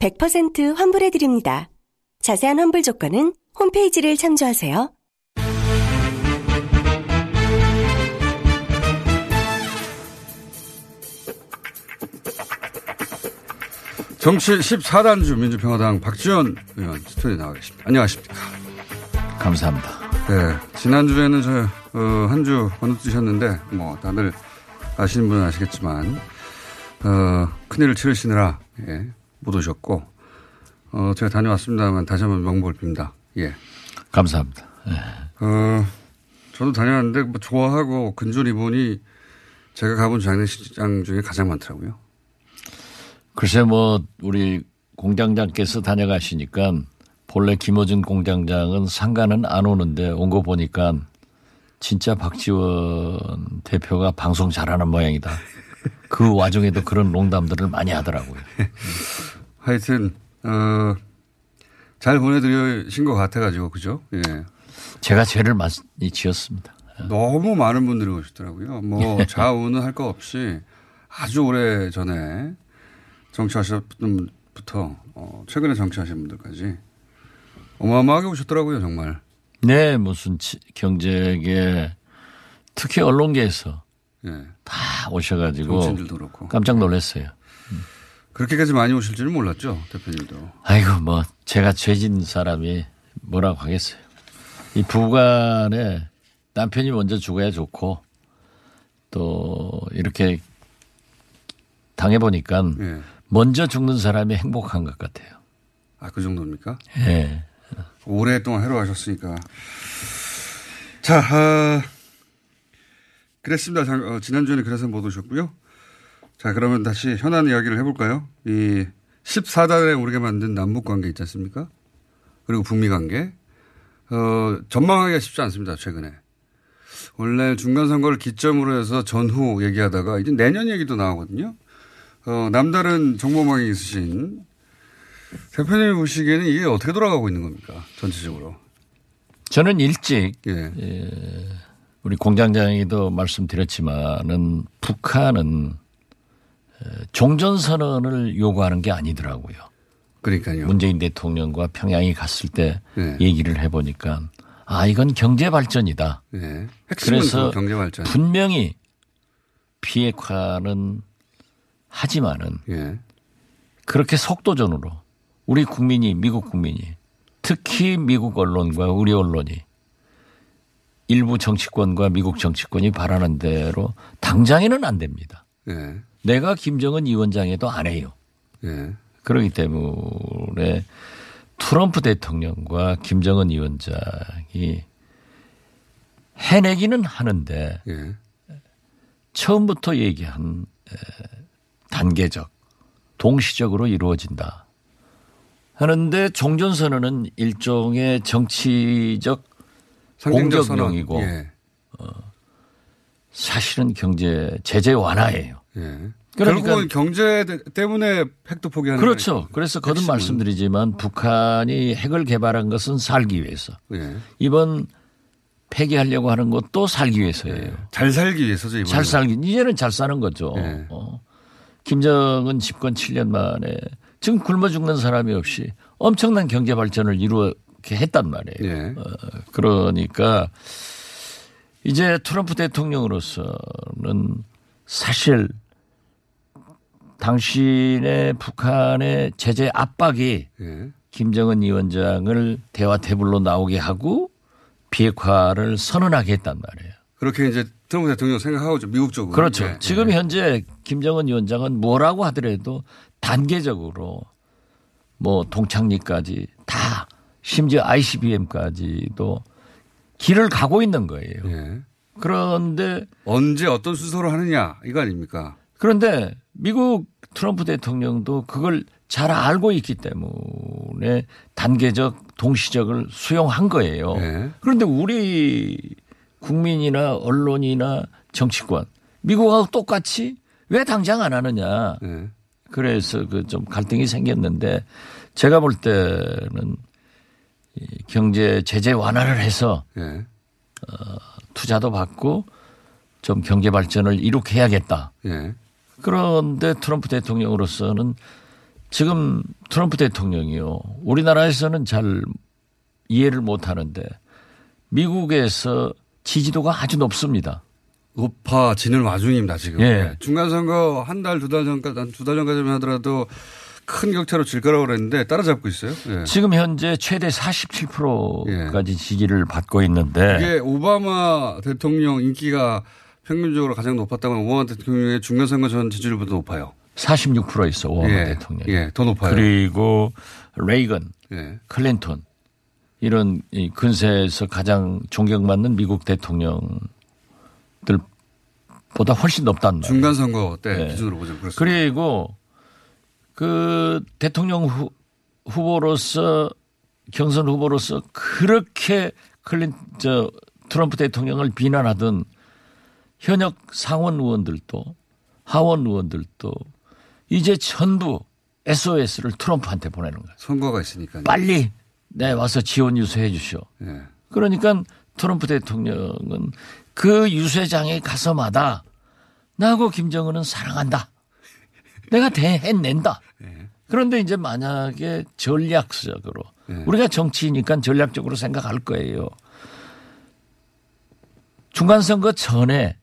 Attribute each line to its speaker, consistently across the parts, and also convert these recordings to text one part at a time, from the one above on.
Speaker 1: 100% 환불해드립니다. 자세한 환불 조건은 홈페이지를 참조하세요.
Speaker 2: 정치 14단주 민주평화당 박지원 의원 스튜디오에 나와 계십니다. 안녕하십니까.
Speaker 3: 감사합니다.
Speaker 2: 네. 지난주에는 저, 어, 한주 건너뛰셨는데, 뭐, 다들 아시는 분은 아시겠지만, 어, 큰일을 치르시느라, 예, 못 오셨고, 어, 제가 다녀왔습니다만 다시 한번 명복을 빕니다. 예.
Speaker 3: 감사합니다.
Speaker 2: 어, 저도 다녀왔는데, 뭐, 좋아하고 근조 리본이 제가 가본 장례식장 중에 가장 많더라고요.
Speaker 3: 글쎄 뭐 우리 공장장께서 다녀가시니까 본래 김호준 공장장은 상가는 안 오는데 온 거 보니까 진짜 박지원 대표가 방송 잘하는 모양이다. 그 와중에도 그런 농담들을 많이 하더라고요.
Speaker 2: 하여튼, 어, 잘 보내드리신 것 같아가지고, 그죠? 예.
Speaker 3: 제가 죄를 많이 지었습니다.
Speaker 2: 너무 많은 분들이 오시더라고요. 뭐 좌우는 할 거 없이 아주 오래 전에 정치하셨던 분부터 어, 최근에 정치하신 분들까지 어마어마하게 오셨더라고요, 정말.
Speaker 3: 네, 무슨 치- 경제계 특히 언론계에서
Speaker 2: 예.
Speaker 3: 다 오셔가지고. 깜짝 놀랐어요.
Speaker 2: 그렇게까지 많이 오실 줄은 몰랐죠, 대표님도.
Speaker 3: 아이고 뭐 제가 죄진 사람이 뭐라고 하겠어요. 이 부관에 남편이 먼저 죽어야 좋고 또 이렇게 당해 보니까
Speaker 2: 예.
Speaker 3: 먼저 죽는 사람이 행복한 것 같아요.
Speaker 2: 아, 그 정도입니까?
Speaker 3: 예.
Speaker 2: 오랫동안 해로하셨으니까. 자, 아, 그랬습니다. 장- 어, 지난주에는 그래서 못 오셨고요. 자, 그러면 다시 현안 이야기를 해볼까요? 이 14단에 오르게 만든 남북 관계 있지 않습니까? 그리고 북미 관계. 어, 전망하기가 쉽지 않습니다. 최근에. 원래 중간선거를 기점으로 해서 전후 얘기하다가 이제 내년 얘기도 나오거든요. 어, 남다른 정보망이 있으신 대표님이 보시기에는 이게 어떻게 돌아가고 있는 겁니까? 전체적으로.
Speaker 3: 저는 일찍
Speaker 2: 예.
Speaker 3: 우리 공장장에도 말씀드렸지만은 북한은 에, 종전선언을 요구하는 게 아니더라고요.
Speaker 2: 그러니까요.
Speaker 3: 문재인 대통령과 평양이 갔을 때
Speaker 2: 네.
Speaker 3: 얘기를 해보니까 아 이건 경제 발전이다.
Speaker 2: 예. 핵심은
Speaker 3: 그래서
Speaker 2: 그 경제 발전.
Speaker 3: 분명히 비핵화는 하지만은
Speaker 2: 예.
Speaker 3: 그렇게 속도전으로 우리 국민이 미국 국민이 특히 미국 언론과 우리 언론이 일부 정치권과 미국 정치권이 바라는 대로 당장에는 안 됩니다.
Speaker 2: 예.
Speaker 3: 내가 김정은 위원장에도 안 해요.
Speaker 2: 예.
Speaker 3: 그렇기 때문에 트럼프 대통령과 김정은 위원장이 해내기는 하는데
Speaker 2: 예.
Speaker 3: 처음부터 얘기한 에, 단계적, 동시적으로 이루어진다. 하는데 종전선언은 일종의 정치적. 공격용이고
Speaker 2: 예.
Speaker 3: 사실은 경제 제재 완화예요.
Speaker 2: 예.
Speaker 3: 그러니까-
Speaker 2: 결국은 경제 대- 때문에 핵도 포기하는
Speaker 3: 그렇죠.
Speaker 2: 거니까.
Speaker 3: 그래서 거듭
Speaker 2: 핵심은.
Speaker 3: 말씀드리지만 북한이 핵을 개발한 것은 살기 위해서.
Speaker 2: 예.
Speaker 3: 이번 폐기하려고 하는 것도 살기 위해서예요.
Speaker 2: 예. 잘 살기 위해서죠, 이번에.
Speaker 3: 잘 살기 이제는 잘 사는 거죠.
Speaker 2: 네.
Speaker 3: 어. 김정은 집권 7년 만에 지금 굶어 죽는 사람이 없이 엄청난 경제 발전을 이루 게 했단 말이에요.
Speaker 2: 예.
Speaker 3: 어, 그러니까 이제 트럼프 대통령으로서는 사실 당신의 북한의 제재 압박이
Speaker 2: 예.
Speaker 3: 김정은 위원장을 대화 테이블로 나오게 하고 비핵화를 선언하게 했단 말이에요.
Speaker 2: 그렇게 이제 트럼프 대통령 생각하고 있죠. 미국 쪽으로.
Speaker 3: 그렇죠.
Speaker 2: 예,
Speaker 3: 지금
Speaker 2: 예.
Speaker 3: 현재 김정은 위원장은 뭐라고 하더라도 단계적으로 뭐 동창리까지 다 심지어 ICBM까지도 길을 가고 있는 거예요.
Speaker 2: 예.
Speaker 3: 그런데
Speaker 2: 언제 어떤 순서로 하느냐 이거 아닙니까?
Speaker 3: 그런데 미국 트럼프 대통령도 그걸 잘 알고 있기 때문에 단계적 동시적을 수용한 거예요.
Speaker 2: 예.
Speaker 3: 그런데 우리 국민이나 언론이나 정치권 미국하고 똑같이 왜 당장 안 하느냐.
Speaker 2: 예.
Speaker 3: 그래서 그 좀 갈등이 생겼는데 제가 볼 때는 이 경제 제재 완화를 해서
Speaker 2: 예.
Speaker 3: 투자도 받고 좀 경제 발전을 이룩 해야겠다.
Speaker 2: 예.
Speaker 3: 그런데 트럼프 대통령으로서는 지금 트럼프 대통령이요. 우리나라에서는 잘 이해를 못 하는데 미국에서 지지도가 아주 높습니다.
Speaker 2: 높아지는 와중입니다 지금.
Speaker 3: 예.
Speaker 2: 중간 선거 한 달 두 달 전까지 한두달 전까지만 하더라도 큰 격차로 질 거라고 그랬는데 따라잡고 있어요. 예.
Speaker 3: 지금 현재 최대 47%까지 지지를 받고 있는데
Speaker 2: 이게 오바마 대통령 인기가 평균적으로 가장 높았다고 하면 오바마 대통령의 중간 선거 전 지지율보다 높아요.
Speaker 3: 46% 있어 오바마
Speaker 2: 예.
Speaker 3: 대통령.
Speaker 2: 예, 더 높아요.
Speaker 3: 그리고 레이건,
Speaker 2: 예.
Speaker 3: 클린턴 이런 이 근세에서 가장 존경받는 미국 대통령들 보다 훨씬 높단 말이에요.
Speaker 2: 중간 선거 때
Speaker 3: 예.
Speaker 2: 기준으로 그렇습니다.
Speaker 3: 그리고 그 대통령 후, 후보로서 경선 후보로서 그렇게 클린 저 트럼프 대통령을 비난하던 현역 상원 의원들도 하원 의원들도 이제 전부 SOS를 트럼프한테 보내는 거예요.
Speaker 2: 선거가 있으니까요.
Speaker 3: 빨리 내 와서 지원 유세해 주시오.
Speaker 2: 예.
Speaker 3: 그러니까 트럼프 대통령은 그 유세장에 가서마다 나하고 김정은은 사랑한다. 내가 대해낸다. 그런데 이제 만약에 전략적으로
Speaker 2: 네.
Speaker 3: 우리가 정치니까 전략적으로 생각할 거예요. 중간선거 전에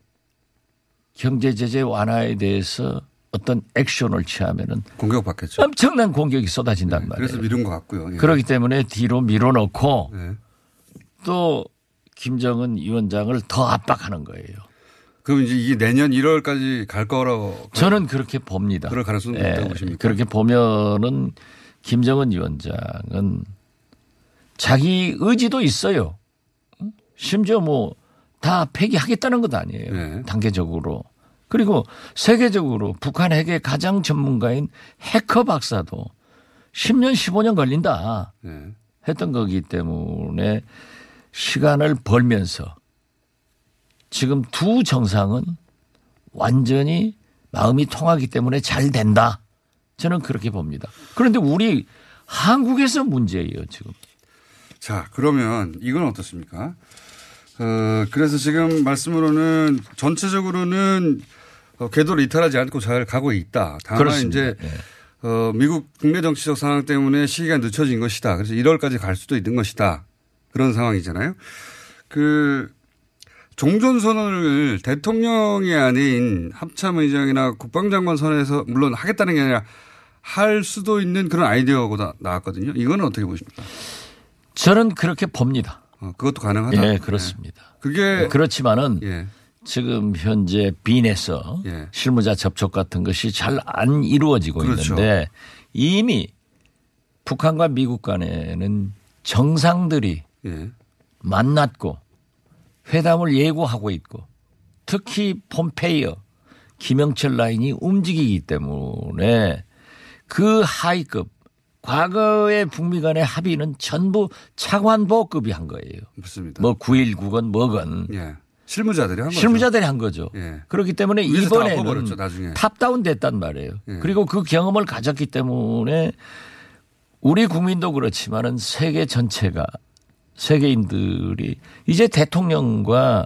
Speaker 3: 경제 제재 완화에 대해서 어떤 액션을 취하면은
Speaker 2: 공격받겠죠.
Speaker 3: 엄청난 공격이 쏟아진단 말이에요.
Speaker 2: 그래서 미룬 것 같고요. 예.
Speaker 3: 그렇기 때문에 뒤로 밀어넣고
Speaker 2: 예.
Speaker 3: 또 김정은 위원장을 더 압박하는 거예요.
Speaker 2: 그럼 이제 이게 내년 1월까지 갈 거라고
Speaker 3: 저는 그렇게 봅니다.
Speaker 2: 그럴 가능성이
Speaker 3: 예,
Speaker 2: 있다고 보십니까?
Speaker 3: 그렇게 보면은 김정은 위원장은 자기 의지도 있어요. 응? 심지어 뭐 다 폐기하겠다는 것도 아니에요.
Speaker 2: 네.
Speaker 3: 단계적으로. 그리고 세계적으로 북한 핵의 가장 전문가인 해커 박사도 10년, 15년 걸린다.
Speaker 2: 예.
Speaker 3: 했던 거기 때문에 시간을 벌면서 지금 두 정상은 완전히 마음이 통하기 때문에 잘 된다. 저는 그렇게 봅니다. 그런데 우리 한국에서 문제예요, 지금.
Speaker 2: 자, 그러면 이건 어떻습니까? 어, 그래서 지금 말씀으로는 전체적으로는 어, 궤도를 이탈하지 않고 잘 가고 있다. 다만
Speaker 3: 그렇습니다.
Speaker 2: 이제
Speaker 3: 예.
Speaker 2: 어, 미국 국내 정치적 상황 때문에 시기가 늦춰진 것이다. 그래서 1월까지 갈 수도 있는 것이다. 그런 상황이잖아요. 그 종전 선언을 대통령이 아닌 합참 의장이나 국방장관 선에서 물론 하겠다는 게 아니라 할 수도 있는 그런 아이디어가 나- 나왔거든요. 이거는 어떻게 보십니까?
Speaker 3: 저는 그렇게 봅니다.
Speaker 2: 어, 그것도 가능하다.
Speaker 3: 예, 그렇습니다.
Speaker 2: 그게
Speaker 3: 그렇지만은
Speaker 2: 예.
Speaker 3: 지금 현재 빈에서
Speaker 2: 예.
Speaker 3: 실무자 접촉 같은 것이 잘 안 이루어지고
Speaker 2: 그렇죠.
Speaker 3: 있는데 이미 북한과 미국 간에는 정상들이
Speaker 2: 예.
Speaker 3: 만났고 회담을 예고하고 있고 특히 폼페이어 김영철 라인이 움직이기 때문에 그 하위급 과거의 북미 간의 합의는 전부 차관보급이 한 거예요.
Speaker 2: 맞습니다.
Speaker 3: 뭐 9.19건 뭐건
Speaker 2: 예. 실무자들이 한 거죠.
Speaker 3: 실무자들이 한 거죠.
Speaker 2: 예.
Speaker 3: 그렇기 때문에 이번에는
Speaker 2: 나중에.
Speaker 3: 탑다운 됐단 말이에요.
Speaker 2: 예.
Speaker 3: 그리고 그 경험을 가졌기 때문에 우리 국민도 그렇지만은 세계 전체가 세계인들이 이제 대통령과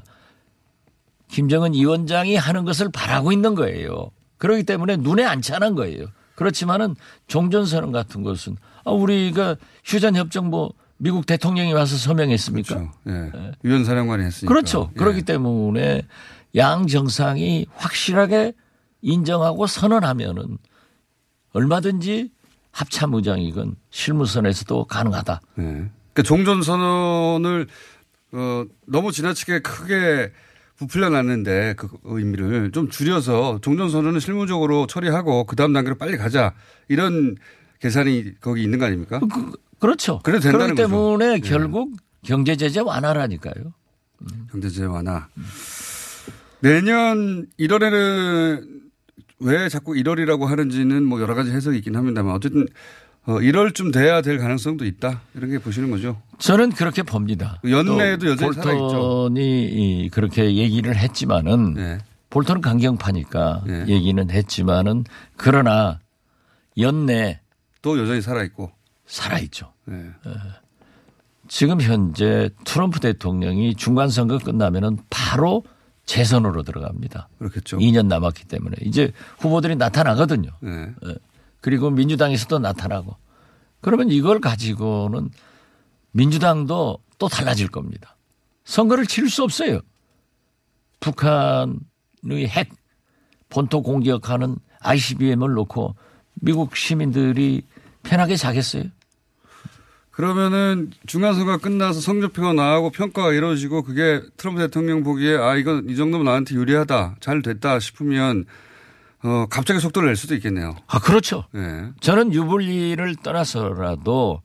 Speaker 3: 김정은 위원장이 하는 것을 바라고 있는 거예요. 그렇기 때문에 눈에 안 차는 거예요. 그렇지만은 종전선언 같은 것은 아, 우리가 휴전협정 뭐 미국 대통령이 와서 서명했습니까?
Speaker 2: 그렇죠. 예. 유엔 사령관이 했으니까.
Speaker 3: 그렇죠.
Speaker 2: 예.
Speaker 3: 그렇기 때문에 양 정상이 확실하게 인정하고 선언하면은 얼마든지 합참의장이건 실무선에서도 가능하다.
Speaker 2: 예. 그러니까 종전 선언을 어, 너무 지나치게 크게 부풀려 놨는데 그 의미를 좀 줄여서 종전 선언은 실무적으로 처리하고 그 다음 단계로 빨리 가자 이런 계산이 거기 있는 거 아닙니까?
Speaker 3: 그, 그렇죠.
Speaker 2: 그래도 된다는
Speaker 3: 그렇기 때문에
Speaker 2: 거죠. 예.
Speaker 3: 결국 경제 제재 완화라니까요.
Speaker 2: 경제제 완화. 내년 1월에는 왜 자꾸 1월이라고 하는지는 뭐 여러 가지 해석이 있긴 합니다만 어쨌든 어, 1월쯤 돼야 될 가능성도 있다. 이런 게 보시는 거죠.
Speaker 3: 저는 그렇게 봅니다.
Speaker 2: 연내에도
Speaker 3: 또
Speaker 2: 여전히 살아있죠.
Speaker 3: 볼턴이 이 그렇게 얘기를 했지만은
Speaker 2: 네.
Speaker 3: 볼턴은 강경파니까
Speaker 2: 네.
Speaker 3: 얘기는 했지만은 그러나 연내
Speaker 2: 또 여전히 살아있고.
Speaker 3: 살아있죠.
Speaker 2: 네.
Speaker 3: 지금 현재 트럼프 대통령이 중간 선거 끝나면은 바로 재선으로 들어갑니다.
Speaker 2: 그렇겠죠.
Speaker 3: 2년 남았기 때문에 이제 후보들이 나타나거든요.
Speaker 2: 네.
Speaker 3: 그리고 민주당에서도 나타나고 그러면 이걸 가지고는 민주당도 또 달라질 겁니다. 선거를 치를 수 없어요. 북한의 핵 본토 공격하는 ICBM을 놓고 미국 시민들이 편하게 자겠어요?
Speaker 2: 그러면은 중간선거 끝나서 성적표가 나오고 평가가 이루어지고 그게 트럼프 대통령 보기에 아 이건 이 정도면 나한테 유리하다 잘 됐다 싶으면 어 갑자기 속도를 낼 수도 있겠네요.
Speaker 3: 아 그렇죠.
Speaker 2: 네.
Speaker 3: 저는 유불리를 떠나서라도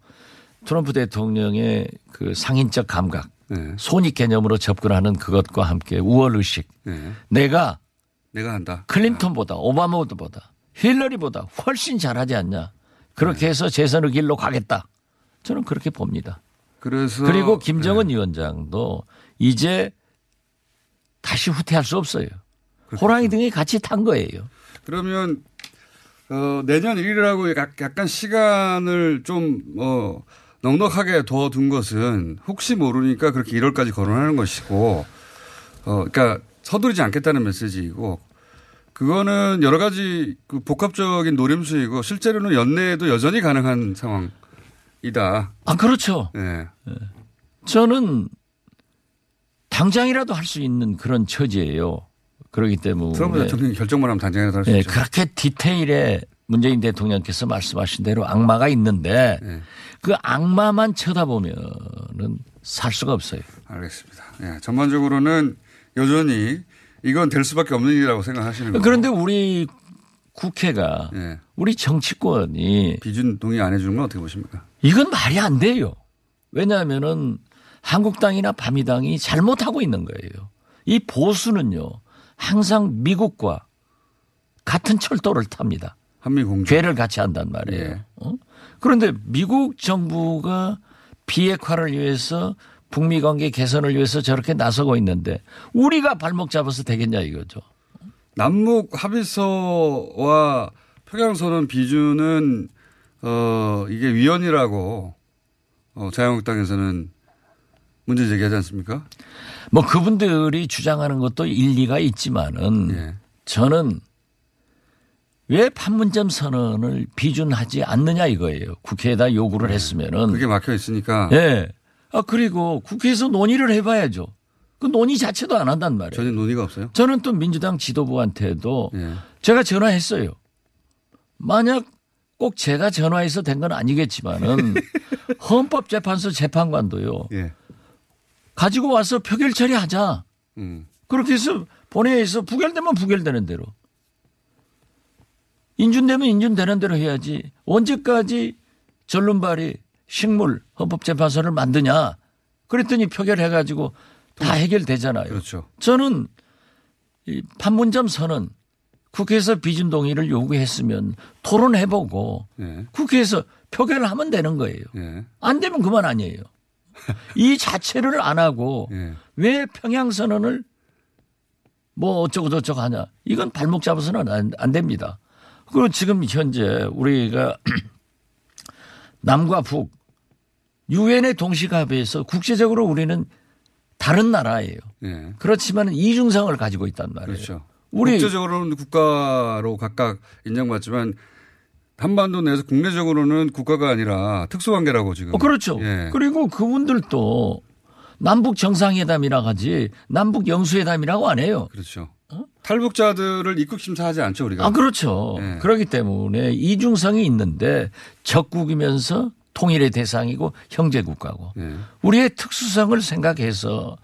Speaker 3: 트럼프 대통령의 그 상인적 감각,
Speaker 2: 네.
Speaker 3: 손익 개념으로 접근하는 그것과 함께 우월 의식.
Speaker 2: 네.
Speaker 3: 내가
Speaker 2: 내가 한다.
Speaker 3: 클린턴보다 오바마보다 힐러리보다 훨씬 잘하지 않냐. 그렇게 해서 재선의 길로 가겠다. 저는 그렇게 봅니다.
Speaker 2: 그래서
Speaker 3: 그리고 김정은
Speaker 2: 네.
Speaker 3: 위원장도 이제 다시 후퇴할 수 없어요. 호랑이 등이 같이 탄 거예요.
Speaker 2: 그러면 어, 내년 1일이라고 약간 시간을 좀 어, 넉넉하게 둬둔 것은 혹시 모르니까 그렇게 1월까지 거론하는 것이고 어, 그러니까 서두르지 않겠다는 메시지이고 그거는 여러 가지 그 복합적인 노림수이고 실제로는 연내에도 여전히 가능한 상황이다.
Speaker 3: 아, 그렇죠.
Speaker 2: 네.
Speaker 3: 저는 당장이라도 할 수 있는 그런 처지예요. 그렇기 때문에
Speaker 2: 트럼프 대통령이 결정만 하면 단장이라도 할수
Speaker 3: 네,
Speaker 2: 있죠.
Speaker 3: 그렇게 디테일에 문재인 대통령께서 말씀하신 대로 악마가 있는데
Speaker 2: 네.
Speaker 3: 그 악마만 쳐다보면은 살 수가 없어요.
Speaker 2: 알겠습니다. 예, 전반적으로는 여전히 이건 될 수밖에 없는 일이라고 생각하시는 거예요.
Speaker 3: 그런데 우리 국회가
Speaker 2: 예.
Speaker 3: 우리 정치권이
Speaker 2: 비준 동의 안 해주는 건 어떻게 보십니까?
Speaker 3: 이건 말이 안 돼요. 왜냐하면은 한국당이나 바미당이 잘못하고 있는 거예요. 이 보수는요 항상 미국과 같은 철도를 탑니다.
Speaker 2: 한미 공조.
Speaker 3: 괴를 같이 한단 말이에요.
Speaker 2: 예.
Speaker 3: 어? 그런데 미국 정부가 비핵화를 위해서 북미 관계 개선을 위해서 저렇게 나서고 있는데 우리가 발목 잡아서 되겠냐 이거죠.
Speaker 2: 남북 합의서와 평양선언 비준은 어 이게 위헌이라고 어 자유한국당에서는 문제 제기하지 않습니까?
Speaker 3: 뭐 그분들이 주장하는 것도 일리가 있지만은
Speaker 2: 예.
Speaker 3: 저는 왜 판문점 선언을 비준하지 않느냐 이거예요. 국회에다 요구를 했으면은
Speaker 2: 네. 그게 막혀 있으니까
Speaker 3: 예. 아 그리고 국회에서 논의를 해봐야죠. 그 논의 자체도 안 한단 말이에요.
Speaker 2: 전혀 논의가 없어요.
Speaker 3: 저는 또 민주당 지도부한테도
Speaker 2: 예.
Speaker 3: 제가 전화했어요. 만약 꼭 제가 전화해서 된 건 아니겠지만은 헌법재판소 재판관도요.
Speaker 2: 예.
Speaker 3: 가지고 와서 표결 처리하자.
Speaker 2: 음.
Speaker 3: 그렇게 해서 본회의에서 부결되면 부결되는 대로. 인준되면 인준되는 대로 해야지. 언제까지 전륜발이 식물 헌법재판소를 만드냐. 그랬더니 표결해가지고 다 해결되잖아요.
Speaker 2: 그렇죠.
Speaker 3: 저는 이 판문점 선언 국회에서 비준 동의를 요구했으면 토론해보고
Speaker 2: 예.
Speaker 3: 국회에서 표결을 하면 되는 거예요.
Speaker 2: 예.
Speaker 3: 안 되면 그만 아니에요. 이 자체를 안 하고
Speaker 2: 예.
Speaker 3: 왜 평양 선언을 뭐 어쩌고 저쩌고 하냐. 이건 발목 잡아서는 안, 안 됩니다. 그리고 지금 현재 우리가 남과 북 유엔의 동시가배에서 국제적으로 우리는 다른 나라예요.
Speaker 2: 예.
Speaker 3: 그렇지만 이중성을 가지고 있단 말이에요.
Speaker 2: 그렇죠.
Speaker 3: 우리
Speaker 2: 국제적으로는 국가로 각각 인정받지만 한반도 내에서 국내적으로는 국가가 아니라 특수관계라고 지금.
Speaker 3: 어, 그렇죠.
Speaker 2: 예.
Speaker 3: 그리고 그분들도 남북 정상회담이라 하지 남북 영수회담이라고 안 해요.
Speaker 2: 그렇죠. 탈북자들을 입국 심사하지 않죠 우리가.
Speaker 3: 아, 그렇죠.
Speaker 2: 예.
Speaker 3: 그렇기 때문에 이중성이 있는데 적국이면서 통일의 대상이고 형제 국가고
Speaker 2: 예.
Speaker 3: 우리의 특수성을 생각해서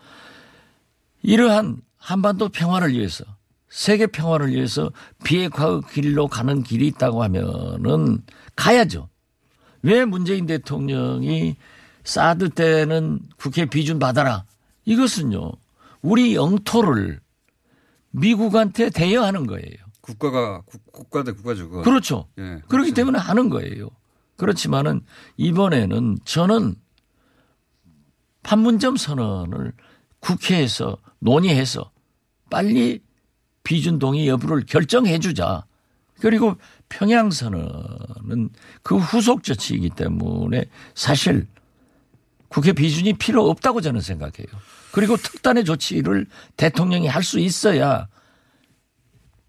Speaker 3: 이러한 한반도 평화를 위해서 세계 평화를 위해서 비핵화의 길로 가는 길이 있다고 하면은 가야죠. 왜 문재인 대통령이 사드 때는 국회 비준 받아라. 이것은요. 우리 영토를 미국한테 대여하는 거예요.
Speaker 2: 국가가 국, 국가 대 국가죠. 그건.
Speaker 3: 그렇죠.
Speaker 2: 예.
Speaker 3: 그렇기 때문에 하는 거예요. 그렇지만은 이번에는 저는 판문점 선언을 국회에서 논의해서 빨리 비준 동의 여부를 결정해 주자. 그리고 평양 선언은 그 후속 조치이기 때문에 사실 국회 비준이 필요 없다고 저는 생각해요. 그리고 특단의 조치를 대통령이 할 수 있어야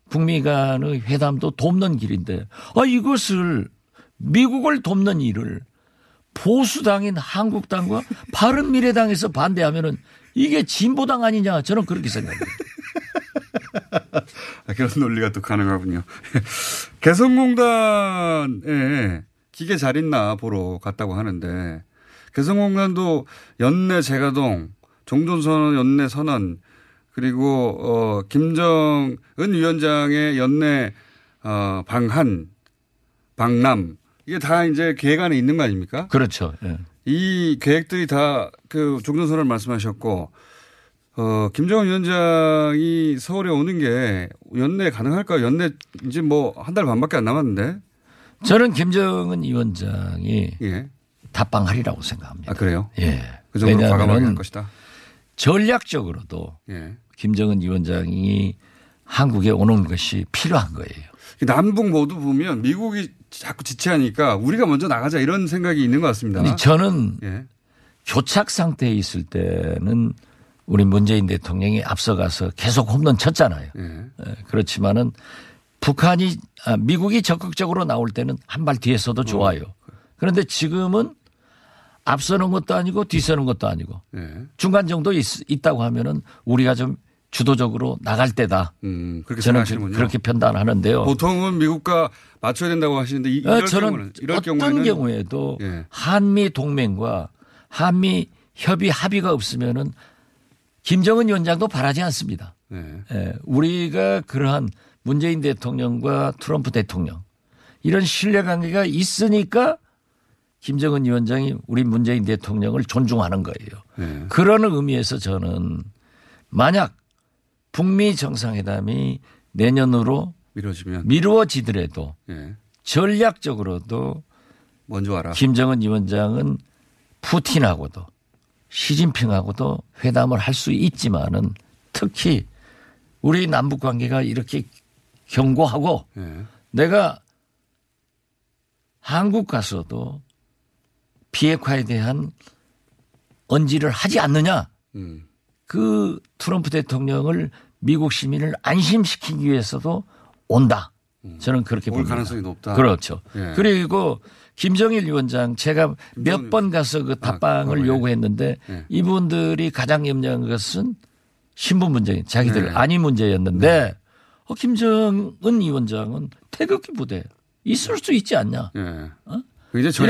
Speaker 3: 북미 간의 회담도 돕는 길인데 아 이것을 미국을 돕는 일을 보수당인 한국당과 바른미래당에서 반대하면은 이게 진보당 아니냐 저는 그렇게 생각해요.
Speaker 2: 아, 그런 논리가 또 가능하군요. 개성공단에 기계 잘 있나 보러 갔다고 하는데 개성공단도 연내 재가동, 종전선언 연내 선언 그리고 어 김정은 위원장의 연내 어 방한, 방남 이게 다 이제 계획 안에 있는 거 아닙니까?
Speaker 3: 그렇죠. 예.
Speaker 2: 이 계획들이 다 그 종전선언을 말씀하셨고 어, 김정은 위원장이 서울에 오는 게 연내 가능할까요? 연내 이제 뭐 한 달 반밖에 안 남았는데.
Speaker 3: 저는 김정은 위원장이
Speaker 2: 예.
Speaker 3: 답방하리라고 생각합니다.
Speaker 2: 아, 그래요?
Speaker 3: 예.
Speaker 2: 그 정도로 과감하게 할 것이다.
Speaker 3: 전략적으로도
Speaker 2: 예.
Speaker 3: 김정은 위원장이 한국에 오는 것이 필요한 거예요.
Speaker 2: 남북 모두 보면 미국이 자꾸 지체하니까 우리가 먼저 나가자 이런 생각이 있는 것 같습니다.
Speaker 3: 저는
Speaker 2: 예.
Speaker 3: 교착 상태에 있을 때는 우리 문재인 대통령이 앞서가서 계속 홈런 쳤잖아요.
Speaker 2: 예.
Speaker 3: 예, 그렇지만은 북한이 아, 미국이 적극적으로 나올 때는 한 발 뒤에서도 좋아요. 그런데 지금은 앞서는 것도 아니고 뒤서는 것도 아니고
Speaker 2: 예.
Speaker 3: 중간 정도 있, 있다고 하면은 우리가 좀 주도적으로 나갈 때다.
Speaker 2: 음, 그렇게
Speaker 3: 저는
Speaker 2: 생각하시는군요.
Speaker 3: 그렇게 판단하는데요.
Speaker 2: 보통은 미국과 맞춰야 된다고 하시는데 이,
Speaker 3: 어,
Speaker 2: 이럴
Speaker 3: 저는
Speaker 2: 경우는 이럴
Speaker 3: 어떤
Speaker 2: 경우에는
Speaker 3: 경우에도
Speaker 2: 예.
Speaker 3: 한미 동맹과 한미 협의 합의가 없으면은 김정은 위원장도 바라지 않습니다.
Speaker 2: 예.
Speaker 3: 예, 우리가 그러한 문재인 대통령과 트럼프 대통령 이런 신뢰 관계가 있으니까 김정은 위원장이 우리 문재인 대통령을 존중하는 거예요.
Speaker 2: 예.
Speaker 3: 그런 의미에서 저는 만약 북미 정상회담이 내년으로
Speaker 2: 미뤄지면
Speaker 3: 미루어지더라도
Speaker 2: 예.
Speaker 3: 전략적으로도
Speaker 2: 먼저 와라.
Speaker 3: 김정은 위원장은 푸틴하고도 시진핑하고도 회담을 할 수 있지만은 특히 우리 남북 관계가 이렇게 견고하고
Speaker 2: 예.
Speaker 3: 내가 한국 가서도 비핵화에 대한 언지를 하지 않느냐
Speaker 2: 음.
Speaker 3: 그 트럼프 대통령을 미국 시민을 안심시키기 위해서도 온다. 저는 그렇게
Speaker 2: 올
Speaker 3: 봅니다.
Speaker 2: 가능성이 높다.
Speaker 3: 그렇죠.
Speaker 2: 예.
Speaker 3: 그리고 김정일 위원장 제가 몇
Speaker 2: 김정일-
Speaker 3: 번 가서 그 답방을
Speaker 2: 아, 예.
Speaker 3: 요구했는데
Speaker 2: 예.
Speaker 3: 이분들이 가장 염려한 것은 신분 문제, 자기들
Speaker 2: 네.
Speaker 3: 아니 문제였는데 어, 김정은 위원장은 태극기 부대 있을 수 있지 않냐.
Speaker 2: 예.
Speaker 3: 어? 이렇게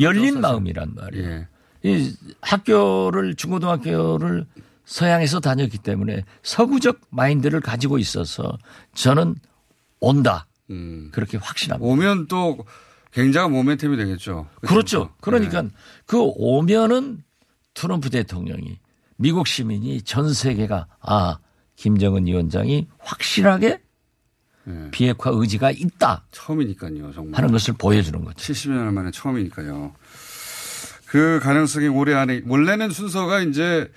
Speaker 3: 열린. 마음이란 말이에요.
Speaker 2: 예.
Speaker 3: 이 학교를 중고등학교를 서양에서 다녔기 때문에 서구적 마인드를 가지고 있어서 저는 온다
Speaker 2: 음.
Speaker 3: 그렇게 확신합니다.
Speaker 2: 오면 또 굉장한 모멘텀이 되겠죠.
Speaker 3: 그렇죠. 그러니까
Speaker 2: 네.
Speaker 3: 그 오면은 트럼프 대통령이 미국 시민이 전 세계가 아 김정은 위원장이 확실하게
Speaker 2: 네.
Speaker 3: 비핵화 의지가 있다
Speaker 2: 처음이니까요, 정말.
Speaker 3: 하는 것을 보여주는 거죠.
Speaker 2: 70년 만에 처음이니까요. 그 가능성이 올해 안에 원래는 순서가 이제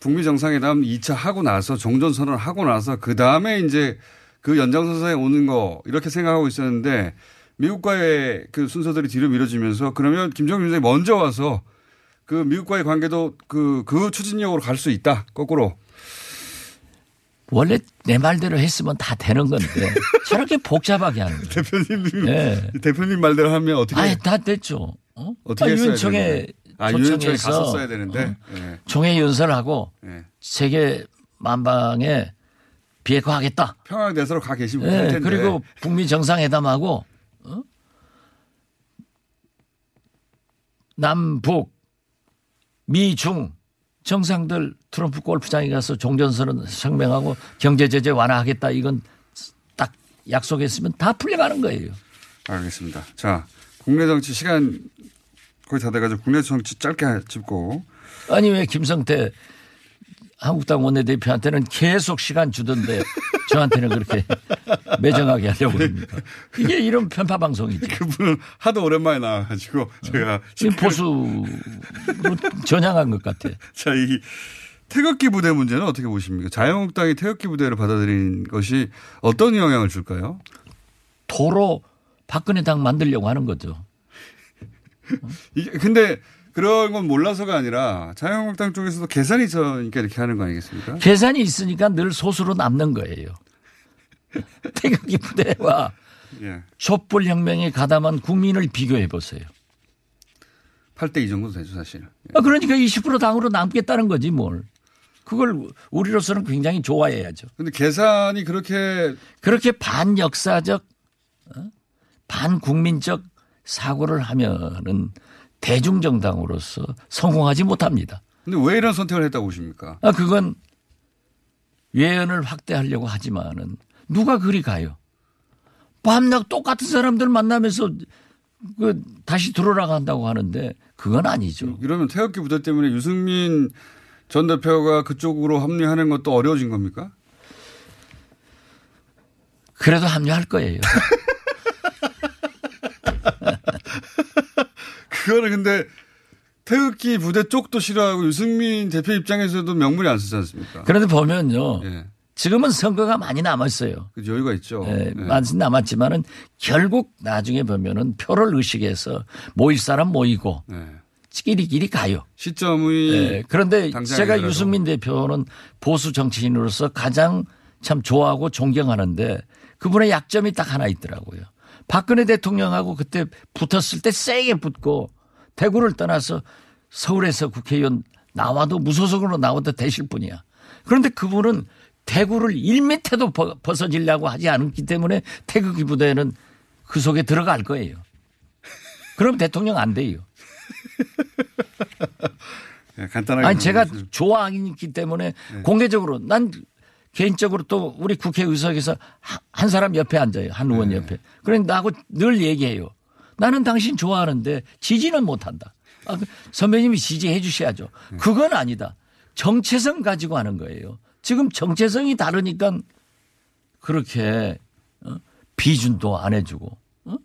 Speaker 2: 북미 정상회담 2차 하고 나서 종전 선언을 하고 나서 그 다음에 이제 그 연장선상에 오는 거 이렇게 생각하고 있었는데 미국과의 그 순서들이 뒤로 미뤄지면서 그러면 김정은 위원장이 먼저 와서 그 미국과의 관계도 그, 그 추진력으로 갈 수 있다. 거꾸로.
Speaker 3: 원래 내 말대로 했으면 다 되는 건데 저렇게 복잡하게 하는 거예요.
Speaker 2: 대표님
Speaker 3: 예.
Speaker 2: 대표님 말대로 하면 어떻게
Speaker 3: 아예 다 됐죠. 어?
Speaker 2: 어떻게
Speaker 3: 유엔총회
Speaker 2: 되는데? 아, 유엔총회 갔었어야 되는데. 예.
Speaker 3: 총회 연설하고
Speaker 2: 예.
Speaker 3: 세계 만방에 비핵화하겠다.
Speaker 2: 평화대사로 가 계시면
Speaker 3: 예,
Speaker 2: 할 텐데.
Speaker 3: 그리고 북미 정상회담하고 어? 남북 미중 정상들 트럼프 골프장에 가서 종전선언 성명하고 경제 제재 완화하겠다 이건 딱 약속했으면 다 풀려가는 거예요.
Speaker 2: 알겠습니다. 자, 국내 정치 시간 거의 다 돼가지고 국내 정치 짧게 짚고
Speaker 3: 아니 왜 김성태 한국당 원내대표한테는 계속 시간 주던데 저한테는 그렇게 매정하게 하려고 그럽니까? 이게 이런 편파 방송이지.
Speaker 2: 그분은 하도 오랜만에 나와가지고 제가
Speaker 3: 지금 보수로 전향한 것 같아.
Speaker 2: 자, 이 태극기 부대 문제는 어떻게 보십니까? 자유한국당이 태극기 부대를 받아들인 것이 어떤 영향을 줄까요?
Speaker 3: 도로 박근혜 당 만들려고 하는 거죠.
Speaker 2: 이게 근데 그런 건 몰라서가 아니라 자유한국당 쪽에서도 계산이 있으니까 이렇게 하는 거 아니겠습니까?
Speaker 3: 계산이 있으니까 늘 소수로 남는 거예요. 태극기 부대와
Speaker 2: 예.
Speaker 3: 촛불 혁명에 가담한 국민을 비교해 보세요.
Speaker 2: 8대 2 정도 되죠, 사실. 예.
Speaker 3: 아, 그러니까 20% 당으로 남겠다는 거지 뭘. 그걸 우리로서는 굉장히 좋아해야죠.
Speaker 2: 근데 계산이 그렇게
Speaker 3: 그렇게 반역사적, 어? 반국민적 사고를 하면은 대중정당으로서 성공하지 못합니다.
Speaker 2: 근데 왜 이런 선택을 했다고 보십니까?
Speaker 3: 아, 그건 외연을 확대하려고 하지만은 누가 그리 가요? 밤낮 똑같은 사람들 만나면서 그 다시 들어나간다고 하는데 그건 아니죠.
Speaker 2: 이러면 태극기 부대 때문에 유승민 전 대표가 그쪽으로 합류하는 것도 어려워진 겁니까?
Speaker 3: 그래도 합류할 거예요.
Speaker 2: 그거는 근데 태극기 부대 쪽도 싫어하고 유승민 대표 입장에서도 명분이 안 쓰지 않습니까?
Speaker 3: 그런데 보면요.
Speaker 2: 예.
Speaker 3: 지금은 선거가 많이 남았어요.
Speaker 2: 그 여유가 있죠.
Speaker 3: 예,
Speaker 2: 예.
Speaker 3: 많이 남았지만은 결국 나중에 보면은 표를 의식해서 모일 사람 모이고
Speaker 2: 예.
Speaker 3: 끼리끼리 가요.
Speaker 2: 시점이
Speaker 3: 예, 그런데 제가. 유승민 대표는 보수 정치인으로서 가장 참 좋아하고 존경하는데 그분의 약점이 딱 하나 있더라고요. 박근혜 대통령하고 그때 붙었을 때 세게 붙고 대구를 떠나서 서울에서 국회의원 나와도 무소속으로 나와도 되실 분이야. 그런데 그분은 대구를 1m도 벗- 벗어지려고 하지 않았기 때문에 태극기 부대는 그 속에 들어갈 거예요. 그럼 대통령 안 돼요.
Speaker 2: 예, 간단하게
Speaker 3: 아니 제가 좋아하기 때문에
Speaker 2: 네.
Speaker 3: 공개적으로 난 개인적으로 또 우리 국회의석에서 하- 한 사람 옆에 앉아요. 한 의원
Speaker 2: 네.
Speaker 3: 옆에. 그래 나하고 늘 얘기해요. 나는 당신 좋아하는데 지지는 못한다. 아, 그 선배님이 지지해 주셔야죠.
Speaker 2: 네.
Speaker 3: 그건 아니다. 정체성 가지고 하는 거예요. 지금 정체성이 다르니까 그렇게 어? 비준도 안 해주고. 어?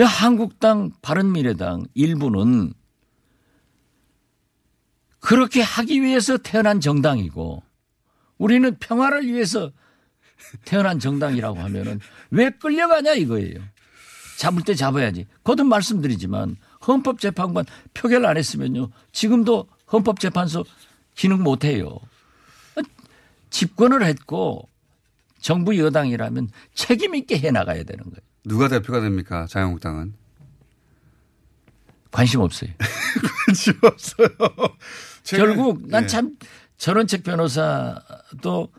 Speaker 3: 야 한국당 바른미래당 일부는 그렇게 하기 위해서 태어난 정당이고 우리는 평화를 위해서 태어난 정당이라고 하면은 왜 끌려가냐 이거예요. 잡을 때 잡아야지. 거듭 말씀드리지만 헌법재판관 표결 안 했으면요. 지금도 헌법재판소 기능 못 해요. 집권을 했고 정부 여당이라면 책임 있게 해 나가야 되는 거예요.
Speaker 2: 누가 대표가 됩니까? 자유한국당은.
Speaker 3: 관심 없어요.
Speaker 2: 관심 없어요.
Speaker 3: 결국 난
Speaker 2: 예.
Speaker 3: 참 전원책 변호사도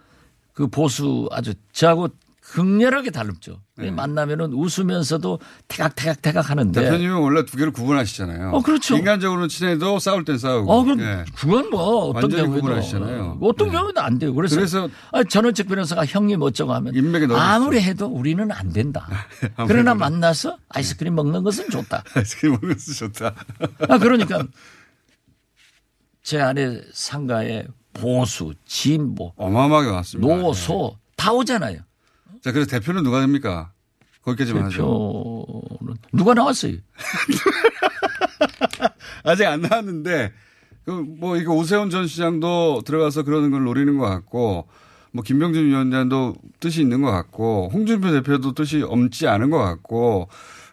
Speaker 3: 그 보수 아주 저하고 극렬하게 다릅죠.
Speaker 2: 네.
Speaker 3: 만나면은 웃으면서도 태각태각태각 하는데.
Speaker 2: 대표님은 원래 두 개를 구분하시잖아요.
Speaker 3: 어, 그렇죠.
Speaker 2: 인간적으로는 친해도 싸울 땐 싸우고.
Speaker 3: 어, 그,
Speaker 2: 예.
Speaker 3: 그건 뭐 어떤 경우에도
Speaker 2: 구분하시잖아요.
Speaker 3: 어떤
Speaker 2: 네.
Speaker 3: 경우도 안 돼요. 그래서,
Speaker 2: 그래서
Speaker 3: 아, 전원책 변호사가 형님 어쩌고 하면. 아무리 해도 우리는 안 된다. 그러나 만나서 아이스크림 먹는 것은 좋다.
Speaker 2: 아이스크림 먹는 거 좋다.
Speaker 3: 아, 그러니까 제 안에 상가에 보수, 진보,
Speaker 2: 어마어마하게 왔습니다.
Speaker 3: 노소 다 오잖아요.
Speaker 2: 네. 자, 그래서 대표는 누가 됩니까? 거기까지만 하죠.
Speaker 3: 대표는 누가 나왔어요?
Speaker 2: 아직 안 나왔는데, 그 뭐, 이거 오세훈 전 시장도 들어가서 그러는 걸 노리는 것 같고, 뭐, 김병준 위원장도 뜻이 있는 것 같고, 홍준표 대표도 뜻이 엄지 않은 것 같고,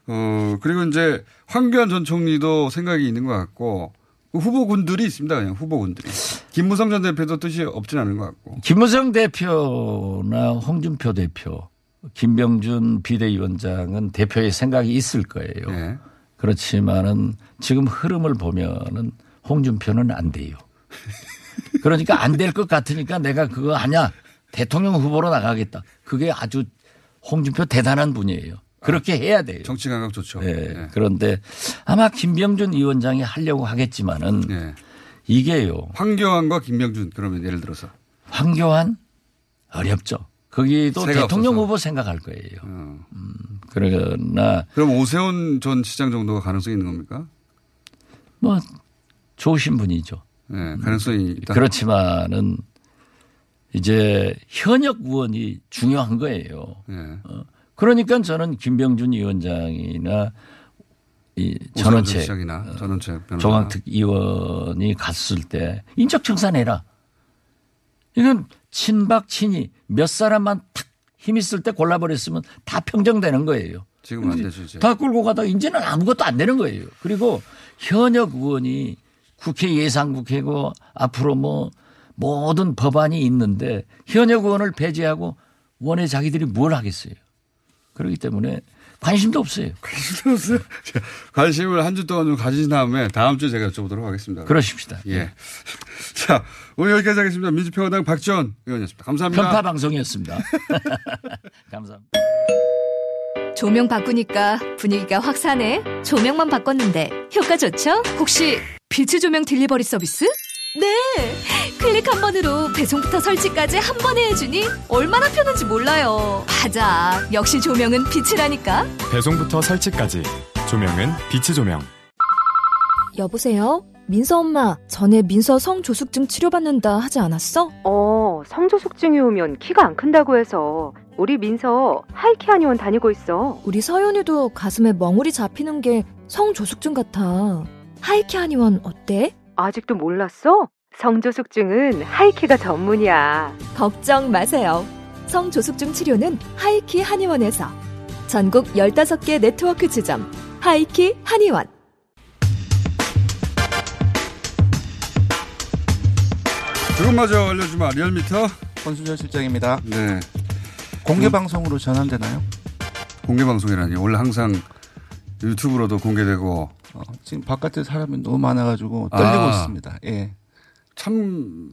Speaker 2: 어, 그리고 이제 황교안 전 총리도 생각이 있는 것 같고, 그 후보군들이 있습니다. 그냥 후보군들이. 김무성 전 대표도 뜻이 없진 않은 것 같고.
Speaker 3: 김무성 대표나 홍준표 대표, 김병준 비대위원장은 대표의 생각이 있을 거예요.
Speaker 2: 예.
Speaker 3: 그렇지만은 지금 흐름을 보면은 홍준표는 안 돼요. 그러니까 안 될 것 같으니까 내가 그거 아냐 대통령 후보로 나가겠다. 그게 아주 홍준표 대단한 분이에요. 그렇게 해야 돼요.
Speaker 2: 정치 감각 좋죠.
Speaker 3: 예.
Speaker 2: 예.
Speaker 3: 그런데 아마 김병준 위원장이 하려고 하겠지만은
Speaker 2: 예.
Speaker 3: 이게요.
Speaker 2: 황교안과 김명준 그러면 예를 들어서
Speaker 3: 황교안 어렵죠. 거기도 대통령
Speaker 2: 없어서.
Speaker 3: 후보 생각할 거예요.
Speaker 2: 어.
Speaker 3: 그러나
Speaker 2: 그럼 오세훈 전 시장 정도가 가능성이 있는 겁니까?
Speaker 3: 뭐 좋으신 분이죠.
Speaker 2: 예, 가능성이 있다.
Speaker 3: 그렇지만은 이제 현역 의원이 중요한 거예요.
Speaker 2: 예.
Speaker 3: 그러니까 저는 김병준 위원장이나 이
Speaker 2: 오세훈 전
Speaker 3: 전원책
Speaker 2: 시장이나 전원책 변호사.
Speaker 3: 조강특 의원이 갔을 때 인적 청산해라. 이건 친박 친이 몇 사람만 탁 힘 있을 때 골라버렸으면 다 평정되는 거예요.
Speaker 2: 지금 안 되죠 이제.
Speaker 3: 다 끌고 가다가 이제는 아무것도 안 되는 거예요. 그리고 현역 의원이 국회 예상국회고 앞으로 뭐 모든 법안이 있는데 현역 의원을 배제하고 원에 자기들이 뭘 하겠어요. 그렇기 때문에 관심도 없어요.
Speaker 2: 자, 관심을 한 주 동안 좀 가지신 다음에 다음 주에 제가 여쭤보도록 하겠습니다.
Speaker 3: 그러십시다.
Speaker 2: 예. 자, 오늘 여기까지 하겠습니다. 민주평화당 박지원 의원이었습니다. 감사합니다.
Speaker 3: 편파 방송이었습니다. 감사합니다.
Speaker 4: 조명 바꾸니까 분위기가 확 사네. 조명만 바꿨는데 효과 좋죠? 혹시 비츠조명 delivery 서비스? 네. 클릭 한 번으로 배송부터 설치까지 한 번에 해주니 얼마나 편한지 몰라요. 맞아. 역시 조명은 비츠라니까.
Speaker 5: 배송부터 설치까지 조명은 비츠조명.
Speaker 6: 여보세요? 민서 엄마, 전에 민서 성조숙증 치료받는다 하지 않았어?
Speaker 7: 어, 성조숙증이 오면 키가 안 큰다고 해서 우리 민서 하이키 한의원 다니고 있어.
Speaker 6: 우리 서연이도 가슴에 멍울이 잡히는 게 성조숙증 같아. 하이키 한의원 어때?
Speaker 7: 아직도 몰랐어? 성조숙증은 하이키가 전문이야.
Speaker 6: 걱정 마세요. 성조숙증 치료는 하이키 한의원에서. 전국 15개 네트워크 지점. 하이키 한의원.
Speaker 2: 그것마저 알려주마. 리얼미터.
Speaker 8: 권순정 실장입니다.
Speaker 2: 네.
Speaker 8: 공개 방송으로 전환되나요?
Speaker 2: 공개 방송이라니. 원래 항상 유튜브로도 공개되고
Speaker 8: 어, 지금 바깥에 사람이 너무 많아가지고 떨리고
Speaker 2: 아.
Speaker 8: 있습니다. 예,
Speaker 2: 참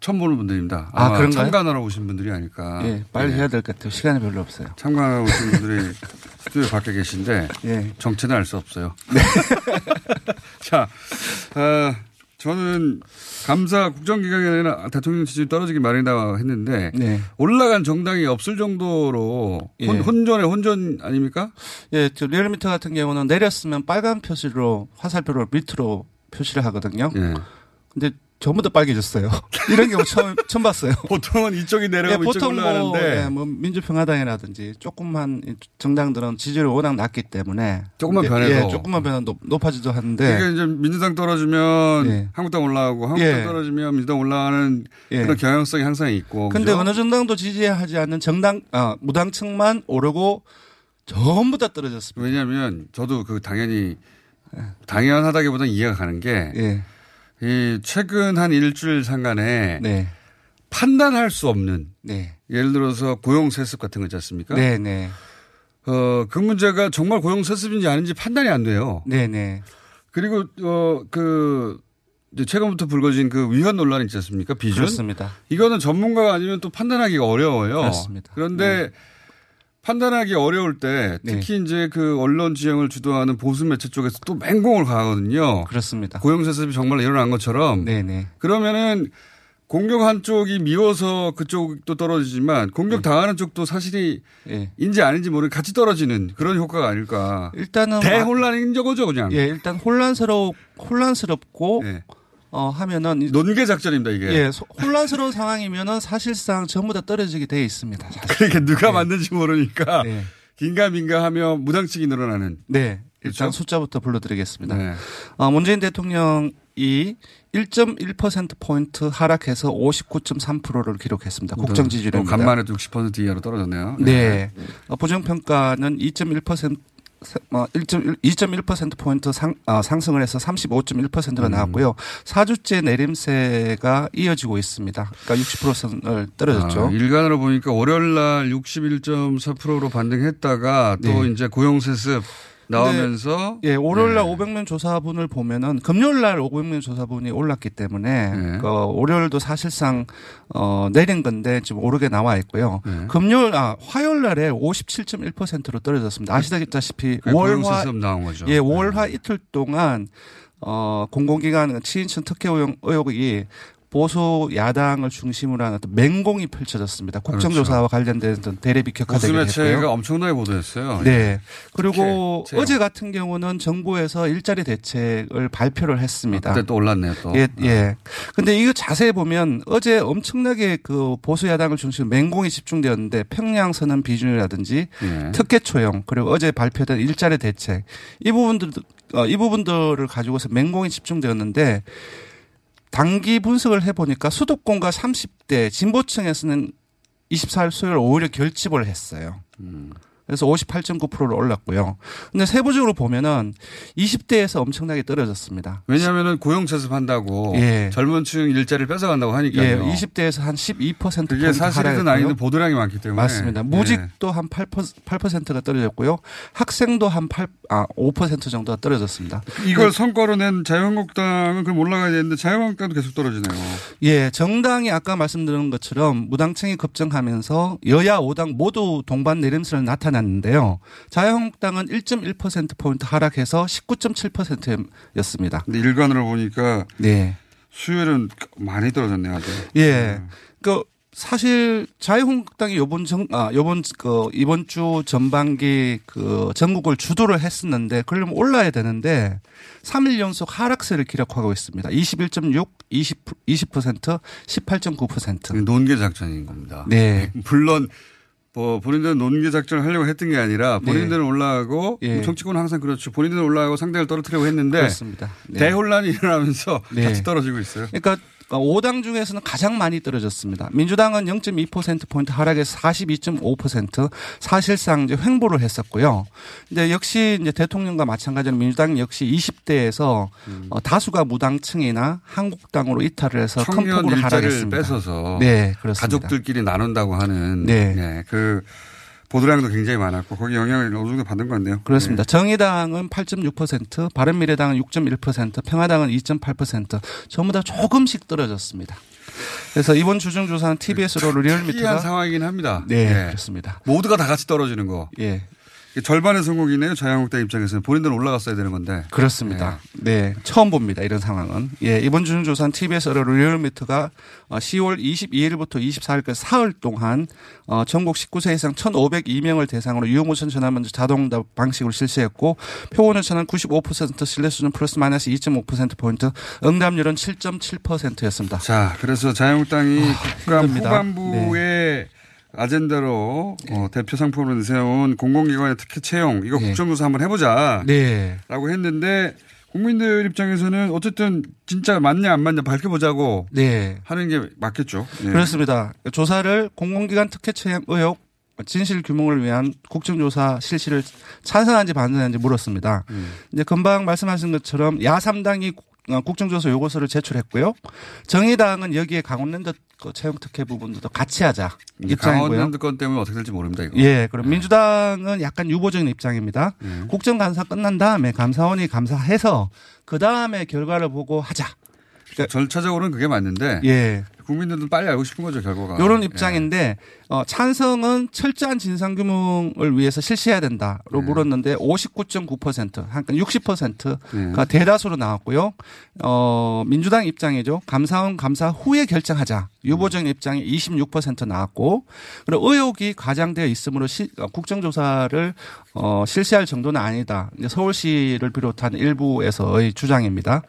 Speaker 2: 처음 보는 분들입니다.
Speaker 8: 아, 그런가요?
Speaker 2: 참관하러 오신 분들이 아닐까.
Speaker 8: 예, 빨리
Speaker 2: 네.
Speaker 8: 해야 될 것 같아요. 시간이 별로 없어요.
Speaker 2: 참관하러 오신 분들이 스튜디오 밖에 계신데
Speaker 8: 예,
Speaker 2: 정체는 알 수 없어요. 자, 어, 저는 감사 국정기강에는 대통령 지지율 떨어지기 마련이다 했는데
Speaker 8: 네,
Speaker 2: 올라간 정당이 없을 정도로
Speaker 8: 예.
Speaker 2: 혼, 혼전의 혼전 아닙니까?
Speaker 8: 예, 저 리얼미터 같은 경우는 내렸으면 빨간 표시로 화살표를 밑으로 표시를 하거든요.
Speaker 2: 예.
Speaker 8: 근데 전부 다 빨개졌어요. 이런 경우 처음 처음 봤어요.
Speaker 2: 보통은 이쪽이
Speaker 8: 예,
Speaker 2: 내려가면 이쪽이
Speaker 8: 보통 뭐,
Speaker 2: 올라가는데
Speaker 8: 예, 뭐 민주평화당이라든지 조금만 이 정당들은 지지율이 워낙 낮기 때문에
Speaker 2: 조금만
Speaker 8: 예,
Speaker 2: 변해도.
Speaker 8: 예, 조금만 변해도 높- 높아지도 하는데
Speaker 2: 그러니까 이제 민주당 떨어지면
Speaker 8: 예.
Speaker 2: 한국당 올라가고 한국당
Speaker 8: 예.
Speaker 2: 떨어지면 민주당 올라가는
Speaker 8: 예.
Speaker 2: 그런 경향성이 항상 있고.
Speaker 8: 근데
Speaker 2: 그죠?
Speaker 8: 어느 정당도 지지하지 않는 정당, 아, 무당층만 오르고 전부 다 떨어졌습니다.
Speaker 2: 왜냐하면 저도 그 당연히 당연하다기보다는 이해가 가는 게
Speaker 8: 예.
Speaker 2: 이 최근 한 일주일 상간에
Speaker 8: 네.
Speaker 2: 판단할 수 없는
Speaker 8: 네.
Speaker 2: 예를 들어서 고용 세습 같은 거 있지 않습니까?
Speaker 8: 네, 네.
Speaker 2: 어, 그 문제가 정말 고용 세습인지 아닌지 판단이 안 돼요.
Speaker 8: 네, 네.
Speaker 2: 그리고 어, 그 이제 최근부터 불거진 그 위헌 논란이 있지 않습니까? 비준.
Speaker 8: 그렇습니다.
Speaker 2: 이거는 전문가가 아니면 또 판단하기가 어려워요.
Speaker 8: 그렇습니다.
Speaker 2: 그런데 판단하기 어려울 때
Speaker 8: 네.
Speaker 2: 특히 이제 그 언론 지형을 주도하는 보수 매체 쪽에서 또 맹공을 가거든요.
Speaker 8: 그렇습니다.
Speaker 2: 고용세습이 정말 일어난 것처럼
Speaker 8: 네, 네.
Speaker 2: 그러면은 공격 한쪽이 미워서 그쪽도 떨어지지만 공격
Speaker 8: 네.
Speaker 2: 당하는 쪽도 사실이
Speaker 8: 예.
Speaker 2: 인지 아닌지 모르는 같이 떨어지는 그런 효과가 아닐까.
Speaker 8: 일단은
Speaker 2: 대혼란인 거죠, 그냥.
Speaker 8: 예, 일단 혼란스러워 혼란스럽고
Speaker 2: 예.
Speaker 8: 어 하면은 이-
Speaker 2: 논계 작전입니다, 이게.
Speaker 8: 예, 소- 혼란스러운 상황이면은 사실상 전부 다 떨어지게 돼 있습니다. 사실.
Speaker 2: 그러니까 누가
Speaker 8: 네.
Speaker 2: 만든지 모르니까
Speaker 8: 네.
Speaker 2: 긴가민가 하며 무당측이 늘어나는.
Speaker 8: 네. 일단
Speaker 2: 그렇죠?
Speaker 8: 숫자부터 불러드리겠습니다.
Speaker 2: 네.
Speaker 8: 어, 문재인 대통령이 1.1%포인트 하락해서 59.3%를 기록했습니다. 국정
Speaker 2: 또
Speaker 8: 지지율입니다.
Speaker 2: 간만에 또60% 이하로 떨어졌네요.
Speaker 8: 네. 어, 부정 평가는 2.1%뭐 1.1, 2.1% 포인트 상, 아, 상승을 해서 35.1%가
Speaker 2: 음.
Speaker 8: 나왔고요. 4주째 내림세가 이어지고 있습니다. 그러니까 60%선을 떨어졌죠.
Speaker 2: 아, 일간으로 보니까 월요일 날 61.4%로 반등했다가 또
Speaker 8: 네.
Speaker 2: 이제 고용세습 나오면서
Speaker 8: 예, 월요일 날
Speaker 2: 네.
Speaker 8: 500명 조사분을 보면은 금요일 날 500명 조사분이 올랐기 때문에
Speaker 2: 네.
Speaker 8: 그 월요일도 사실상 어 내린 건데 지금 오르게 나와 있고요.
Speaker 2: 네.
Speaker 8: 금요일 아 화요일 날에 57.1%로 떨어졌습니다. 아시다시피
Speaker 2: 그게
Speaker 8: 월화
Speaker 2: 나온 거죠.
Speaker 8: 예, 월화 이틀 동안 어 공공기관 친인천 특혜 의혹- 의혹이 보수 야당을 중심으로 한 어떤 맹공이 펼쳐졌습니다. 국정조사와 관련된 어떤 대립이
Speaker 2: 보수
Speaker 8: 격화되게
Speaker 2: 매체가. 엄청나게 보도했어요.
Speaker 8: 네. 그리고
Speaker 2: 특혜,
Speaker 8: 어제 같은 경우는 정부에서 일자리 대책을 발표를 했습니다.
Speaker 2: 아, 그때 또 올랐네요. 또.
Speaker 8: 예, 예. 근데 이거 자세히 보면 어제 엄청나게 그 보수 야당을 중심으로 맹공이 집중되었는데 평양 선언 비준이라든지
Speaker 2: 예.
Speaker 8: 특혜 초용 그리고 어제 발표된 일자리 대책 이 부분들 어, 이 부분들을 가지고서 맹공이 집중되었는데 단기 분석을 해보니까 수도권과 30대 진보층에서는 24일 수요일 오히려 결집을 했어요.
Speaker 2: 음.
Speaker 8: 그래서 58.9%로 올랐고요. 근데 세부적으로 보면은 20대에서 엄청나게 떨어졌습니다.
Speaker 2: 왜냐하면 고용세습 한다고
Speaker 8: 예.
Speaker 2: 젊은 층 일자리를 뺏어간다고 하니까요.
Speaker 8: 예, 20대에서 한 12%
Speaker 2: 그게 사실이든 아니든 보도량이 많기 때문에
Speaker 8: 맞습니다.
Speaker 2: 예.
Speaker 8: 무직도 한 8%, 8%가 떨어졌고요. 학생도 한 8, 아, 5% 정도가 떨어졌습니다.
Speaker 2: 이걸 성과로 낸 자유한국당은 그럼 올라가야 되는데 자유한국당도 계속 떨어지네요.
Speaker 8: 예, 정당이 아까 말씀드린 것처럼 무당층이 급증하면서 여야 5당 모두 동반 내림세를 나타 났는데요. 자유한국당은 1.1%포인트 하락해서 19.7%였습니다.
Speaker 2: 근데 일간으로 보니까
Speaker 8: 네.
Speaker 2: 수요일은 많이 떨어졌네요. 아주.
Speaker 8: 예. 그 사실 자유한국당이 요번 정, 아, 요번 그 이번 주 전반기 그 전국을 주도를 했었는데 그러려면 올라야 되는데 3일 연속 하락세를 기록하고 있습니다. 21.6, 20, 20%, 18.9%.
Speaker 2: 논개 작전인 겁니다.
Speaker 8: 네.
Speaker 2: 물론 뭐 본인들은 논개 작전을 하려고 했던 게 아니라 본인들은 올라가고
Speaker 8: 예.
Speaker 2: 정치권은 항상 그렇죠. 본인들은 올라가고 상대를 떨어뜨리려고 했는데
Speaker 8: 그렇습니다. 네.
Speaker 2: 대혼란이 일어나면서
Speaker 8: 네.
Speaker 2: 같이 떨어지고 있어요.
Speaker 8: 그러니까 5당 중에서는 가장 많이 떨어졌습니다. 민주당은 0.2%포인트 하락해서 42.5% 사실상 이제 횡보를 했었고요. 근데 역시 이제 대통령과 마찬가지로 민주당 역시 20대에서
Speaker 2: 음.
Speaker 8: 어, 다수가 무당층이나 한국당으로 이탈을 해서 큰 폭으로 하락했습니다.
Speaker 2: 뺏어서
Speaker 8: 네, 그렇습니다.
Speaker 2: 가족들끼리 나눈다고 하는
Speaker 8: 네.
Speaker 2: 네, 그 보도량도 굉장히 많았고 거기 영향을 어느 정도 받은 것 같네요.
Speaker 8: 그렇습니다. 정의당은 8.6%, 바른미래당은 6.1%, 평화당은 2.8% 전부 다 조금씩 떨어졌습니다. 그래서 이번 주중 조사는 TBS로
Speaker 2: 특이한
Speaker 8: 리얼미터가
Speaker 2: 상황이긴 합니다.
Speaker 8: 네,
Speaker 2: 예.
Speaker 8: 그렇습니다.
Speaker 2: 모두가 다 같이 떨어지는 거.
Speaker 8: 예.
Speaker 2: 절반의 성공이네요. 자유한국당 입장에서는 본인들은 올라갔어야 되는 건데.
Speaker 8: 그렇습니다. 네. 처음 봅니다. 이런 상황은. 예. 이번 주중조사는 TBS 리얼미터가 10월 22일부터 24일까지 사흘 동안 어, 전국 19세 이상 1,502명을 대상으로 유효무선 전화문제 자동답 방식으로 실시했고 표본 오차는 95% 신뢰 수준 플러스 마이너스 2.5%포인트 응답률은 7.7%였습니다.
Speaker 2: 자, 그래서 자유한국당이
Speaker 8: 아, 힘듭니다.
Speaker 2: 후반부에 아젠다로 어, 대표 상품으로 내세운 공공기관의 특혜 채용 이거
Speaker 8: 네.
Speaker 2: 국정조사 한번 해보자.
Speaker 8: 네.
Speaker 2: 라고 했는데 국민들 입장에서는 어쨌든 진짜 맞냐 안 맞냐 밝혀보자고
Speaker 8: 네.
Speaker 2: 하는 게 맞겠죠. 예.
Speaker 8: 그렇습니다. 조사를 공공기관 특혜 채용 의혹 진실 규명을 위한 국정조사 실시를 찬성한지 반대하는지 물었습니다.
Speaker 2: 음.
Speaker 8: 이제 금방 말씀하신 것처럼 야3당이 국정조사 요구서를 제출했고요. 정의당은 여기에 강원랜드 그 채용 특혜 부분도 같이 하자 입장이고요.
Speaker 2: 강원랜드 건 때문에 어떻게 될지 모릅니다. 이거.
Speaker 8: 예, 그럼 민주당은 약간 유보적인 입장입니다.
Speaker 2: 예.
Speaker 8: 국정감사 끝난 다음에 감사원이 감사해서 그 다음에 결과를 보고 하자.
Speaker 2: 절차적으로는 그게 맞는데
Speaker 8: 예.
Speaker 2: 국민들은 빨리 알고 싶은 거죠 결과가.
Speaker 8: 이런
Speaker 2: 예.
Speaker 8: 입장인데 어, 찬성은 철저한 진상규명을 위해서 실시해야 된다로
Speaker 2: 네.
Speaker 8: 물었는데 59.9% 그러니까 60%가
Speaker 2: 네.
Speaker 8: 대다수로 나왔고요. 어, 민주당 입장이죠. 감사원 감사 후에 결정하자. 유보적인 입장이 26% 나왔고 그리고 의혹이 과장되어 있으므로 시, 어, 국정조사를 어, 실시할 정도는 아니다. 이제 서울시를 비롯한 일부에서의 주장입니다.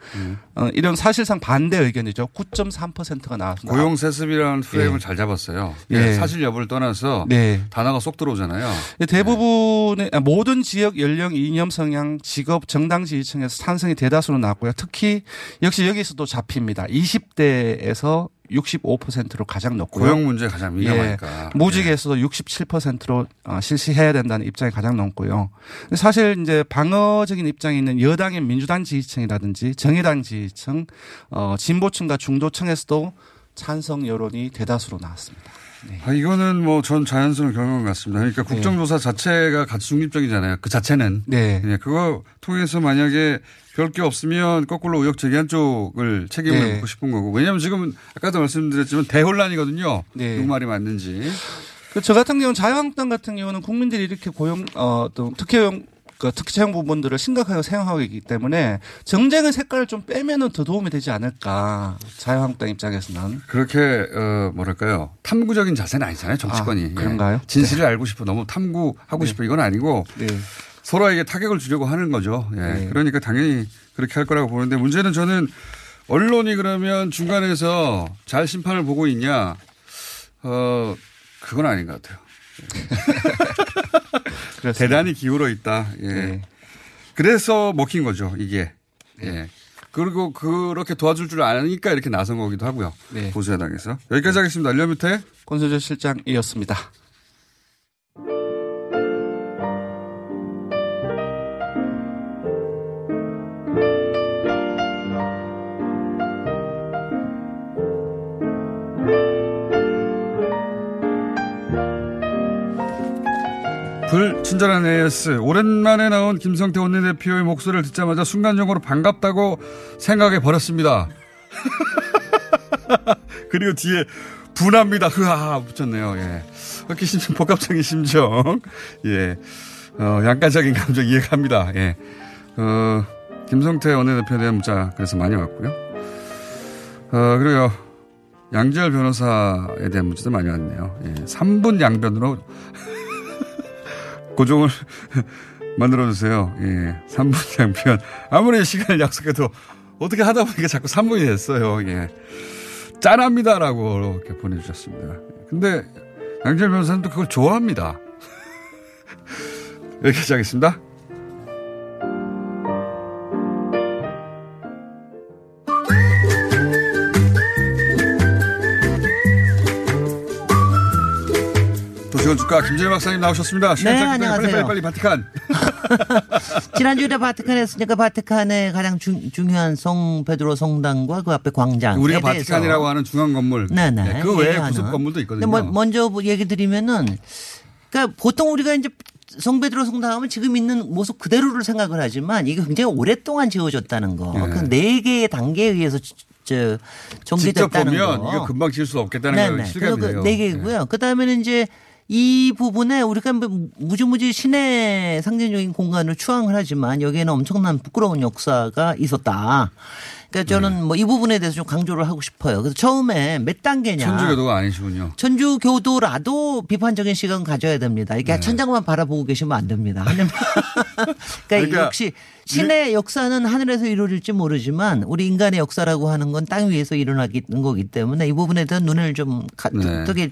Speaker 8: 어, 이런 사실상 반대 의견이죠. 9.3%가 나왔습니다.
Speaker 2: 고용 세습이라는 프레임을
Speaker 8: 예.
Speaker 2: 잘 잡았어요.
Speaker 8: 예.
Speaker 2: 사실 여부를 떠나서
Speaker 8: 네.
Speaker 2: 단어가 쏙 들어오잖아요.
Speaker 8: 대부분의 아, 모든 지역 연령, 이념 성향, 직업, 정당 지지층에서 찬성이 대다수로 나왔고요. 특히 역시 여기서도 잡힙니다. 20대에서 65%로 가장 높고요.
Speaker 2: 고용 문제 가장 민감하니까.
Speaker 8: 예, 무직에서도 67%로 어, 실시해야 된다는 입장이 가장 높고요. 사실 이제 방어적인 입장에 있는 여당의 민주당 지지층이라든지 정의당 지지층, 어, 진보층과 중도층에서도 찬성 여론이 대다수로 나왔습니다.
Speaker 2: 아, 이거는 뭐 전 자연스러운 결과인 것 같습니다. 그러니까 국정조사 자체가 가치 중립적이잖아요. 그 자체는.
Speaker 8: 네.
Speaker 2: 예, 그거 통해서 만약에 별 게 없으면 거꾸로 의혹 제기한 쪽을 책임을
Speaker 8: 네.
Speaker 2: 묻고 싶은 거고. 왜냐하면 지금 아까도 말씀드렸지만 대혼란이거든요.
Speaker 8: 네.
Speaker 2: 누구 말이 맞는지.
Speaker 8: 그 저 같은 경우는 자유한국당 같은 경우는 국민들이 이렇게 고용 어 또 특혜용 그 특채용 부분들을 심각하게 생각하고 있기 때문에 정쟁의 색깔을 좀 빼면은 더 도움이 되지 않을까 자유한국당 입장에서는
Speaker 2: 그렇게 어 뭐랄까요 탐구적인 자세는 아니잖아요 정치권이
Speaker 8: 아, 그런가요?
Speaker 2: 예. 진실을 알고 싶어 너무 탐구하고 싶어 이건 아니고
Speaker 8: 네.
Speaker 2: 서로에게 타격을 주려고 하는 거죠. 예.
Speaker 8: 네.
Speaker 2: 그러니까 당연히 그렇게 할 거라고 보는데 문제는 저는 언론이 그러면 중간에서 잘 심판을 보고 있냐? 어 그건 아닌 것 같아요. 대단히 기울어 있다. 예.
Speaker 8: 네.
Speaker 2: 그래서 먹힌 거죠 이게. 예. 그리고 그렇게 도와줄 줄 아니까 이렇게 나선 거기도 하고요.
Speaker 8: 네.
Speaker 2: 보수야당에서 여기까지 하겠습니다. 알려 밑에
Speaker 8: 권소재 실장이었습니다.
Speaker 2: 불친절한 AS 오랜만에 나온 김성태 원내대표의 목소리를 듣자마자 순간적으로 반갑다고 생각해 버렸습니다. 그리고 뒤에 분합니다. 흐하 붙였네요. 예. 이렇게 심 복합적인 심정. 예. 어, 양가적인 감정 이해갑니다. 예. 어, 김성태 원내대표에 대한 문자 그래서 많이 왔고요. 어, 그리고 양지열 변호사에 대한 문자도 많이 왔네요. 예. 3분 양변으로 고정을 만들어주세요. 예. 3분 양편. 아무리 시간을 약속해도 어떻게 하다 보니까 자꾸 3분이 됐어요. 예. 짠합니다라고 이렇게 보내주셨습니다. 근데 양재열 변호사는 또 그걸 좋아합니다. 여기까지 하겠습니다. 주가 김재일 박사님 나오셨습니다.
Speaker 9: 네, 안녕하세요.
Speaker 2: 빨리 빨리 빨리 바티칸.
Speaker 9: 지난주에 바티칸 했으니까 바티칸의 가장 중, 중요한 성 베드로 성당과 그 앞에 광장.
Speaker 2: 우리가 바티칸이라고 하는 중앙 건물.
Speaker 9: 네 네.
Speaker 2: 네, 그 외에. 부속 건물도 있거든요.
Speaker 9: 뭐, 먼저 얘기 드리면은 그러니까 보통 우리가 이제 성 베드로 성당 하면 지금 있는 모습 그대로를 생각을 하지만 이게 굉장히 오랫동안 지어졌다는 거.
Speaker 2: 네.
Speaker 9: 그네 개의 단계에 의해서 저- 저
Speaker 2: 직접 보면
Speaker 9: 거.
Speaker 2: 이거 금방 지을 수 없겠다는 걸
Speaker 9: 네네.
Speaker 2: 실감이
Speaker 9: 그래서
Speaker 2: 돼요.
Speaker 9: 그 네 개고요. 그다음에는 이제 이 부분에 우리가 뭐 무지무지 신의 상징적인 공간을 추앙을 하지만 여기에는 엄청난 부끄러운 역사가 있었다. 그러니까 저는
Speaker 2: 네.
Speaker 9: 뭐이 부분에 대해서 좀 강조를 하고 싶어요. 그래서 처음에 몇 단계냐.
Speaker 2: 천주교도가 아니시군요.
Speaker 9: 천주교도라도 비판적인 시간 가져야 됩니다. 이렇게
Speaker 2: 네.
Speaker 9: 천장만 바라보고 계시면 안 됩니다. 하늘만. 그러니까,
Speaker 2: 그러니까
Speaker 9: 역시 신의 역사는 하늘에서 이루어질지 모르지만 우리 인간의 역사라고 하는 건 땅 위에서 일어나는 거기 때문에 이 부분에 대한 눈을 좀 가-
Speaker 2: 네.
Speaker 9: 뜨게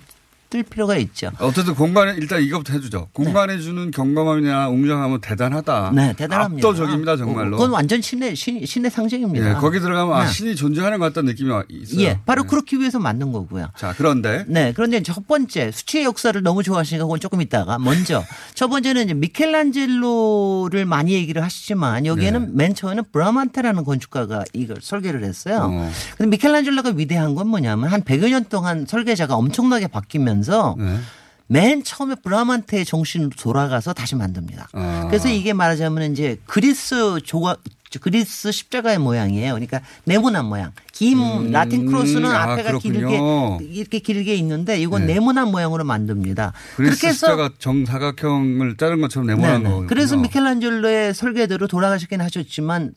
Speaker 9: 뜰 필요가 있죠.
Speaker 2: 어쨌든 공간에 일단 이것부터 해주죠. 공간에 주는 경감함이나 웅장함은 대단하다.
Speaker 9: 네, 대단합니다.
Speaker 2: 압도적입니다, 정말로.
Speaker 9: 그건 완전 신의 신, 신의 상징입니다.
Speaker 2: 예, 거기 들어가면 아,
Speaker 9: 네.
Speaker 2: 신이 존재하는 것 같다는 느낌이 있어요.
Speaker 9: 예, 바로
Speaker 2: 네.
Speaker 9: 그렇기 위해서 만든 거고요.
Speaker 2: 자, 그런데
Speaker 9: 네, 그런데 첫 번째 수치의 역사를 너무 좋아하시니까 그건 조금 있다가 먼저 첫 번째는 이제 미켈란젤로를 많이 얘기를 하시지만 여기에는
Speaker 2: 네.
Speaker 9: 맨 처음에는 브라만테라는 건축가가 이걸 설계를 했어요.
Speaker 2: 어.
Speaker 9: 근데 미켈란젤로가 위대한 건 뭐냐면 한 100여 년 동안 설계자가 엄청나게 바뀌면 서
Speaker 2: 네.
Speaker 9: 맨 처음에 브라만테의 정신으로 돌아가서 다시 만듭니다.
Speaker 2: 아.
Speaker 9: 그래서 이게 말하자면 이제 그리스 조각 그리스 십자가의 모양이에요. 그러니까 네모난 모양. 긴
Speaker 2: 음.
Speaker 9: 라틴 크로스는
Speaker 2: 아,
Speaker 9: 앞에가
Speaker 2: 그렇군요.
Speaker 9: 길게 이렇게 길게 있는데 이건
Speaker 2: 네.
Speaker 9: 네모난 모양으로 만듭니다.
Speaker 2: 그리스
Speaker 9: 그렇게 해서
Speaker 2: 숫자가 정사각형을 자른 것처럼 네모난. 거.
Speaker 9: 그래서 미켈란젤로의 설계대로 돌아가시긴 하셨지만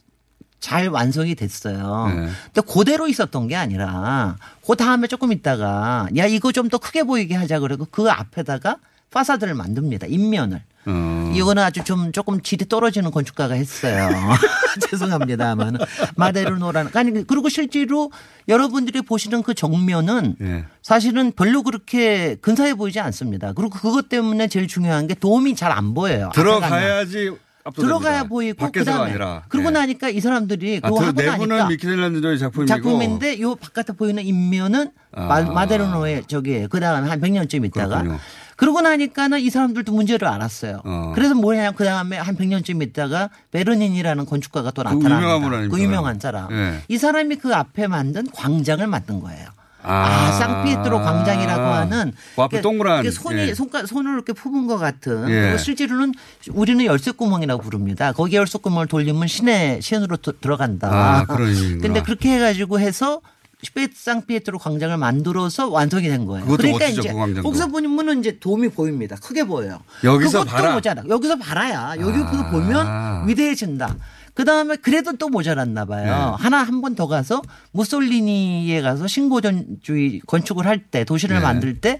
Speaker 9: 잘 완성이 됐어요.
Speaker 2: 네.
Speaker 9: 근데 그대로 있었던 게 아니라 그 다음에 조금 있다가 야 이거 좀 더 크게 보이게 하자 그러고 그 앞에다가 파사드를 만듭니다. 인면을.
Speaker 2: 어.
Speaker 9: 이거는 아주 좀 조금 질이 떨어지는 건축가가 했어요. 죄송합니다만 마데르노라는 아니 그리고 실제로 여러분들이 보시는 그 정면은
Speaker 2: 예.
Speaker 9: 사실은 별로 그렇게 근사해 보이지 않습니다. 그리고 그것 때문에 제일 중요한 게 도움이 잘 안 보여요.
Speaker 2: 들어가야지.
Speaker 9: 들어가야 보이고 그다음에
Speaker 2: 아니라.
Speaker 9: 그러고
Speaker 2: 예.
Speaker 9: 나니까 이 사람들이
Speaker 2: 아,
Speaker 9: 그거
Speaker 2: 그
Speaker 9: 하고 나니까
Speaker 2: 미켈란젤로의 작품이고
Speaker 9: 작품인데 요 바깥에 보이는 인면은
Speaker 2: 아.
Speaker 9: 마- 마데르노의 저기 그다음에 한 100년쯤 있다가
Speaker 2: 그렇군요.
Speaker 9: 그러고 나니까는 이 사람들도 문제를 알았어요.
Speaker 2: 어.
Speaker 9: 그래서 뭐냐 그 다음에 한 100년쯤 있다가 베르닌이라는 건축가가
Speaker 2: 또그
Speaker 9: 나타납니다.
Speaker 2: 유명한?
Speaker 9: 그 유명한 사람.
Speaker 2: 예.
Speaker 9: 이 사람이 그 앞에 만든 광장을 만든 거예요.
Speaker 2: 아,
Speaker 9: 아, 상피에트로 광장이라고 하는
Speaker 2: 그 앞에
Speaker 9: 이렇게-
Speaker 2: 동그란,
Speaker 9: 손이
Speaker 2: 예.
Speaker 9: 손가 손을 이렇게 품은 것 같은
Speaker 2: 예.
Speaker 9: 그리고 실제로는 우리는 열쇠 구멍이라고 부릅니다. 거기 열쇠 구멍을 돌리면 시내 시내로 도- 들어간다.
Speaker 2: 아, 그런 의미구나.
Speaker 9: 근데 그렇게 해가지고 해서 스페 상피에트로 광장을 만들어서 완성이 된 거예요. 그러니까
Speaker 2: 멋지죠,
Speaker 9: 이제
Speaker 2: 그.
Speaker 9: 거기서 보면 이제 도움이 보입니다. 크게 보여요.
Speaker 2: 여기서 봐라.
Speaker 9: 모자라. 여기서 봐라야. 여기
Speaker 2: 아.
Speaker 9: 보면 위대해진다. 그 다음에 그래도 또 모자랐나 봐요.
Speaker 2: 네.
Speaker 9: 하나 한 번 더 가서 무솔리니에 가서 신고전주의 건축을 할 때 도시를
Speaker 2: 네.
Speaker 9: 만들 때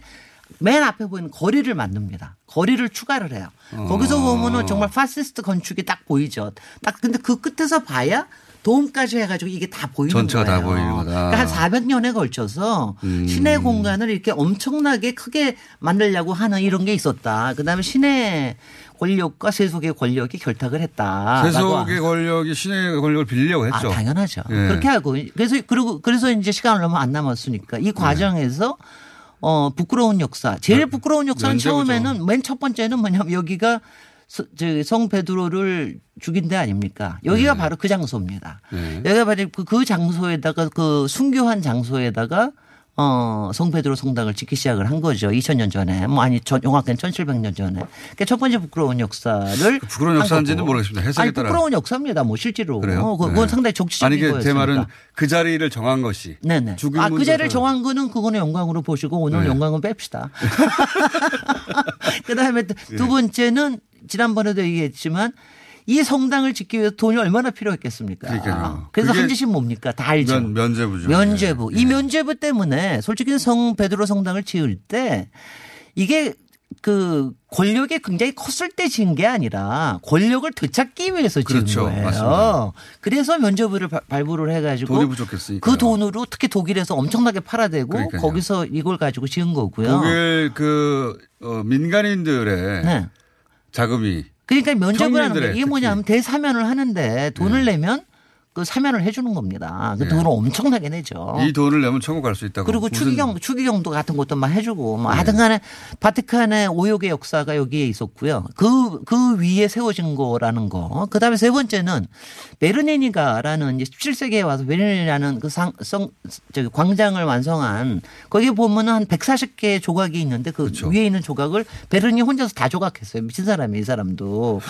Speaker 9: 맨 앞에 보이는 거리를 만듭니다. 거리를 추가를 해요.
Speaker 2: 어.
Speaker 9: 거기서 보면은 정말 파시스트 건축이 딱 보이죠. 딱 근데 그 끝에서 봐야 돔까지 해가지고 이게 다 보이는
Speaker 2: 전체가 다
Speaker 9: 거예요.
Speaker 2: 보이는 거다.
Speaker 9: 그러니까 한 400년에 걸쳐서
Speaker 2: 음.
Speaker 9: 신의 공간을 이렇게 엄청나게 크게 만들려고 하는 이런 게 있었다. 그다음에 신의 권력과 세속의 권력이 결탁을 했다.
Speaker 2: 세속의 권력이 신의 권력을 빌리려고 했죠.
Speaker 9: 아, 당연하죠.
Speaker 2: 예.
Speaker 9: 그렇게 하고 그래서 그리고 그래서 이제 시간을 얼마 안 남았으니까
Speaker 2: 네.
Speaker 9: 이 과정에서 어 부끄러운 역사 제일 부끄러운 역사는
Speaker 2: 면제부죠.
Speaker 9: 처음에는 맨 첫 번째는 뭐냐면 여기가 성 베드로를 죽인 데 아닙니까? 여기가 바로 그 장소입니다.
Speaker 2: 네.
Speaker 9: 여기가 바로 그, 그 장소에다가 그 순교한 장소에다가 어, 성 베드로 성당을 짓기 시작을 한 거죠. 2000년 전에. 뭐 아니, 전, 정확하게는 1700년 전에. 그러니까 첫 번째 부끄러운 역사를.
Speaker 2: 부끄러운
Speaker 9: 한
Speaker 2: 역사인지는. 모르겠습니다. 해석에
Speaker 9: 아니,
Speaker 2: 따라.
Speaker 9: 부끄러운 역사입니다. 뭐 실제로.
Speaker 2: 그래요?
Speaker 9: 어, 그건
Speaker 2: 네.
Speaker 9: 상당히 적시적인
Speaker 2: 아니, 그 제. 말은 그 자리를 정한 것이.
Speaker 9: 네네.
Speaker 2: 죽은
Speaker 9: 아, 그 자리를 정한 거는 그거는 영광으로 보시고 오늘
Speaker 2: 네.
Speaker 9: 영광은 뺍시다. 그 다음에 두
Speaker 2: 예.
Speaker 9: 번째는 지난번에도 얘기했지만 이 성당을 짓기 위해서 돈이 얼마나 필요했겠습니까?
Speaker 2: 그러니까요.
Speaker 9: 그래서
Speaker 2: 그게
Speaker 9: 한 짓이 뭡니까? 다 알죠.
Speaker 2: 면, 면제부죠.
Speaker 9: 면제부.
Speaker 2: 예.
Speaker 9: 이 면제부 때문에 솔직히 성 베드로 성당을 지을 때 이게 그 권력이 굉장히 컸을 때 지은 게 아니라 권력을 되찾기 위해서 지은
Speaker 2: 그렇죠.
Speaker 9: 거예요.
Speaker 2: 맞습니다.
Speaker 9: 그래서 면제부를 발- 발부를 해가지고
Speaker 2: 돈이 부족했으니까.
Speaker 9: 그 돈으로 특히 독일에서 엄청나게 팔아대고
Speaker 2: 그러니까요.
Speaker 9: 거기서 이걸 가지고 지은 거고요.
Speaker 2: 독일 그 어, 민간인들의
Speaker 9: 네.
Speaker 2: 자금이
Speaker 9: 그러니까 면제부라는 게
Speaker 2: 평민들의
Speaker 9: 이게 뭐냐면 대사면을 하는데 돈을 내면 그 사면을 해주는 겁니다. 그
Speaker 2: 네.
Speaker 9: 돈을 엄청나게 내죠.
Speaker 2: 이 돈을 내면 천국 갈 수 있다고.
Speaker 9: 그리고 추기경 추기경도 같은 것도 막 해주고 뭐
Speaker 2: 네.
Speaker 9: 하여튼간에 바티칸의 오욕의 역사가 여기에 있었고요. 그그 위에 세워진 거라는 거. 그다음에 세 번째는 베르니니가라는 이제 17세기에 와서 베르니라는 그상 저기 광장을 완성한 거기 보면은 한 140개의 조각이 있는데 그
Speaker 2: 그렇죠.
Speaker 9: 위에 있는 조각을 베르니 혼자서 다 조각했어요. 미친 사람이 이 사람도.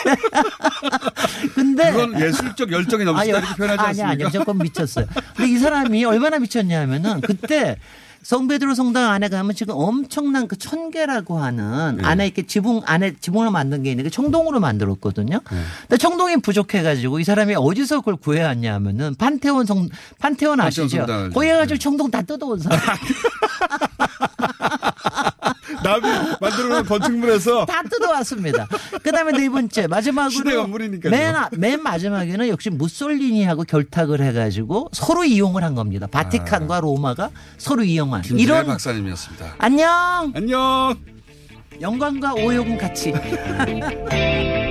Speaker 9: 근데
Speaker 2: 그건 예술적 열정이 넘치다
Speaker 9: 아니,
Speaker 2: 이렇게 표현하지
Speaker 9: 아니,
Speaker 2: 않습니까?
Speaker 9: 아니, 조금 미쳤어요. 근데 이 사람이 얼마나 미쳤냐면은 그때 성베드로 성당 안에 가면 지금 엄청난 그 천개라고 하는
Speaker 2: 네.
Speaker 9: 안에 이렇게 지붕 안에 지붕을 만든 게 있는데 청동으로 만들었거든요.
Speaker 2: 네.
Speaker 9: 근데 청동이 부족해가지고 이 사람이 어디서 그걸 구해왔냐면은 판테온 성 판테온 아시죠? 거기 가지고 청동 다 뜯어온 사람.
Speaker 2: 나비 만들어 놓은 건축물에서
Speaker 9: 다 뜯어왔습니다. 그 다음에 네 번째, 마지막으로. 맨, 아- 맨 마지막에는 역시 무솔리니하고 결탁을 해가지고 서로 이용을 한 겁니다. 바티칸과 로마가 서로 이용한.
Speaker 2: 아.
Speaker 9: 이런.
Speaker 2: 박사님이었습니다.
Speaker 9: 안녕!
Speaker 2: 안녕!
Speaker 9: 영광과 오욕은 같이.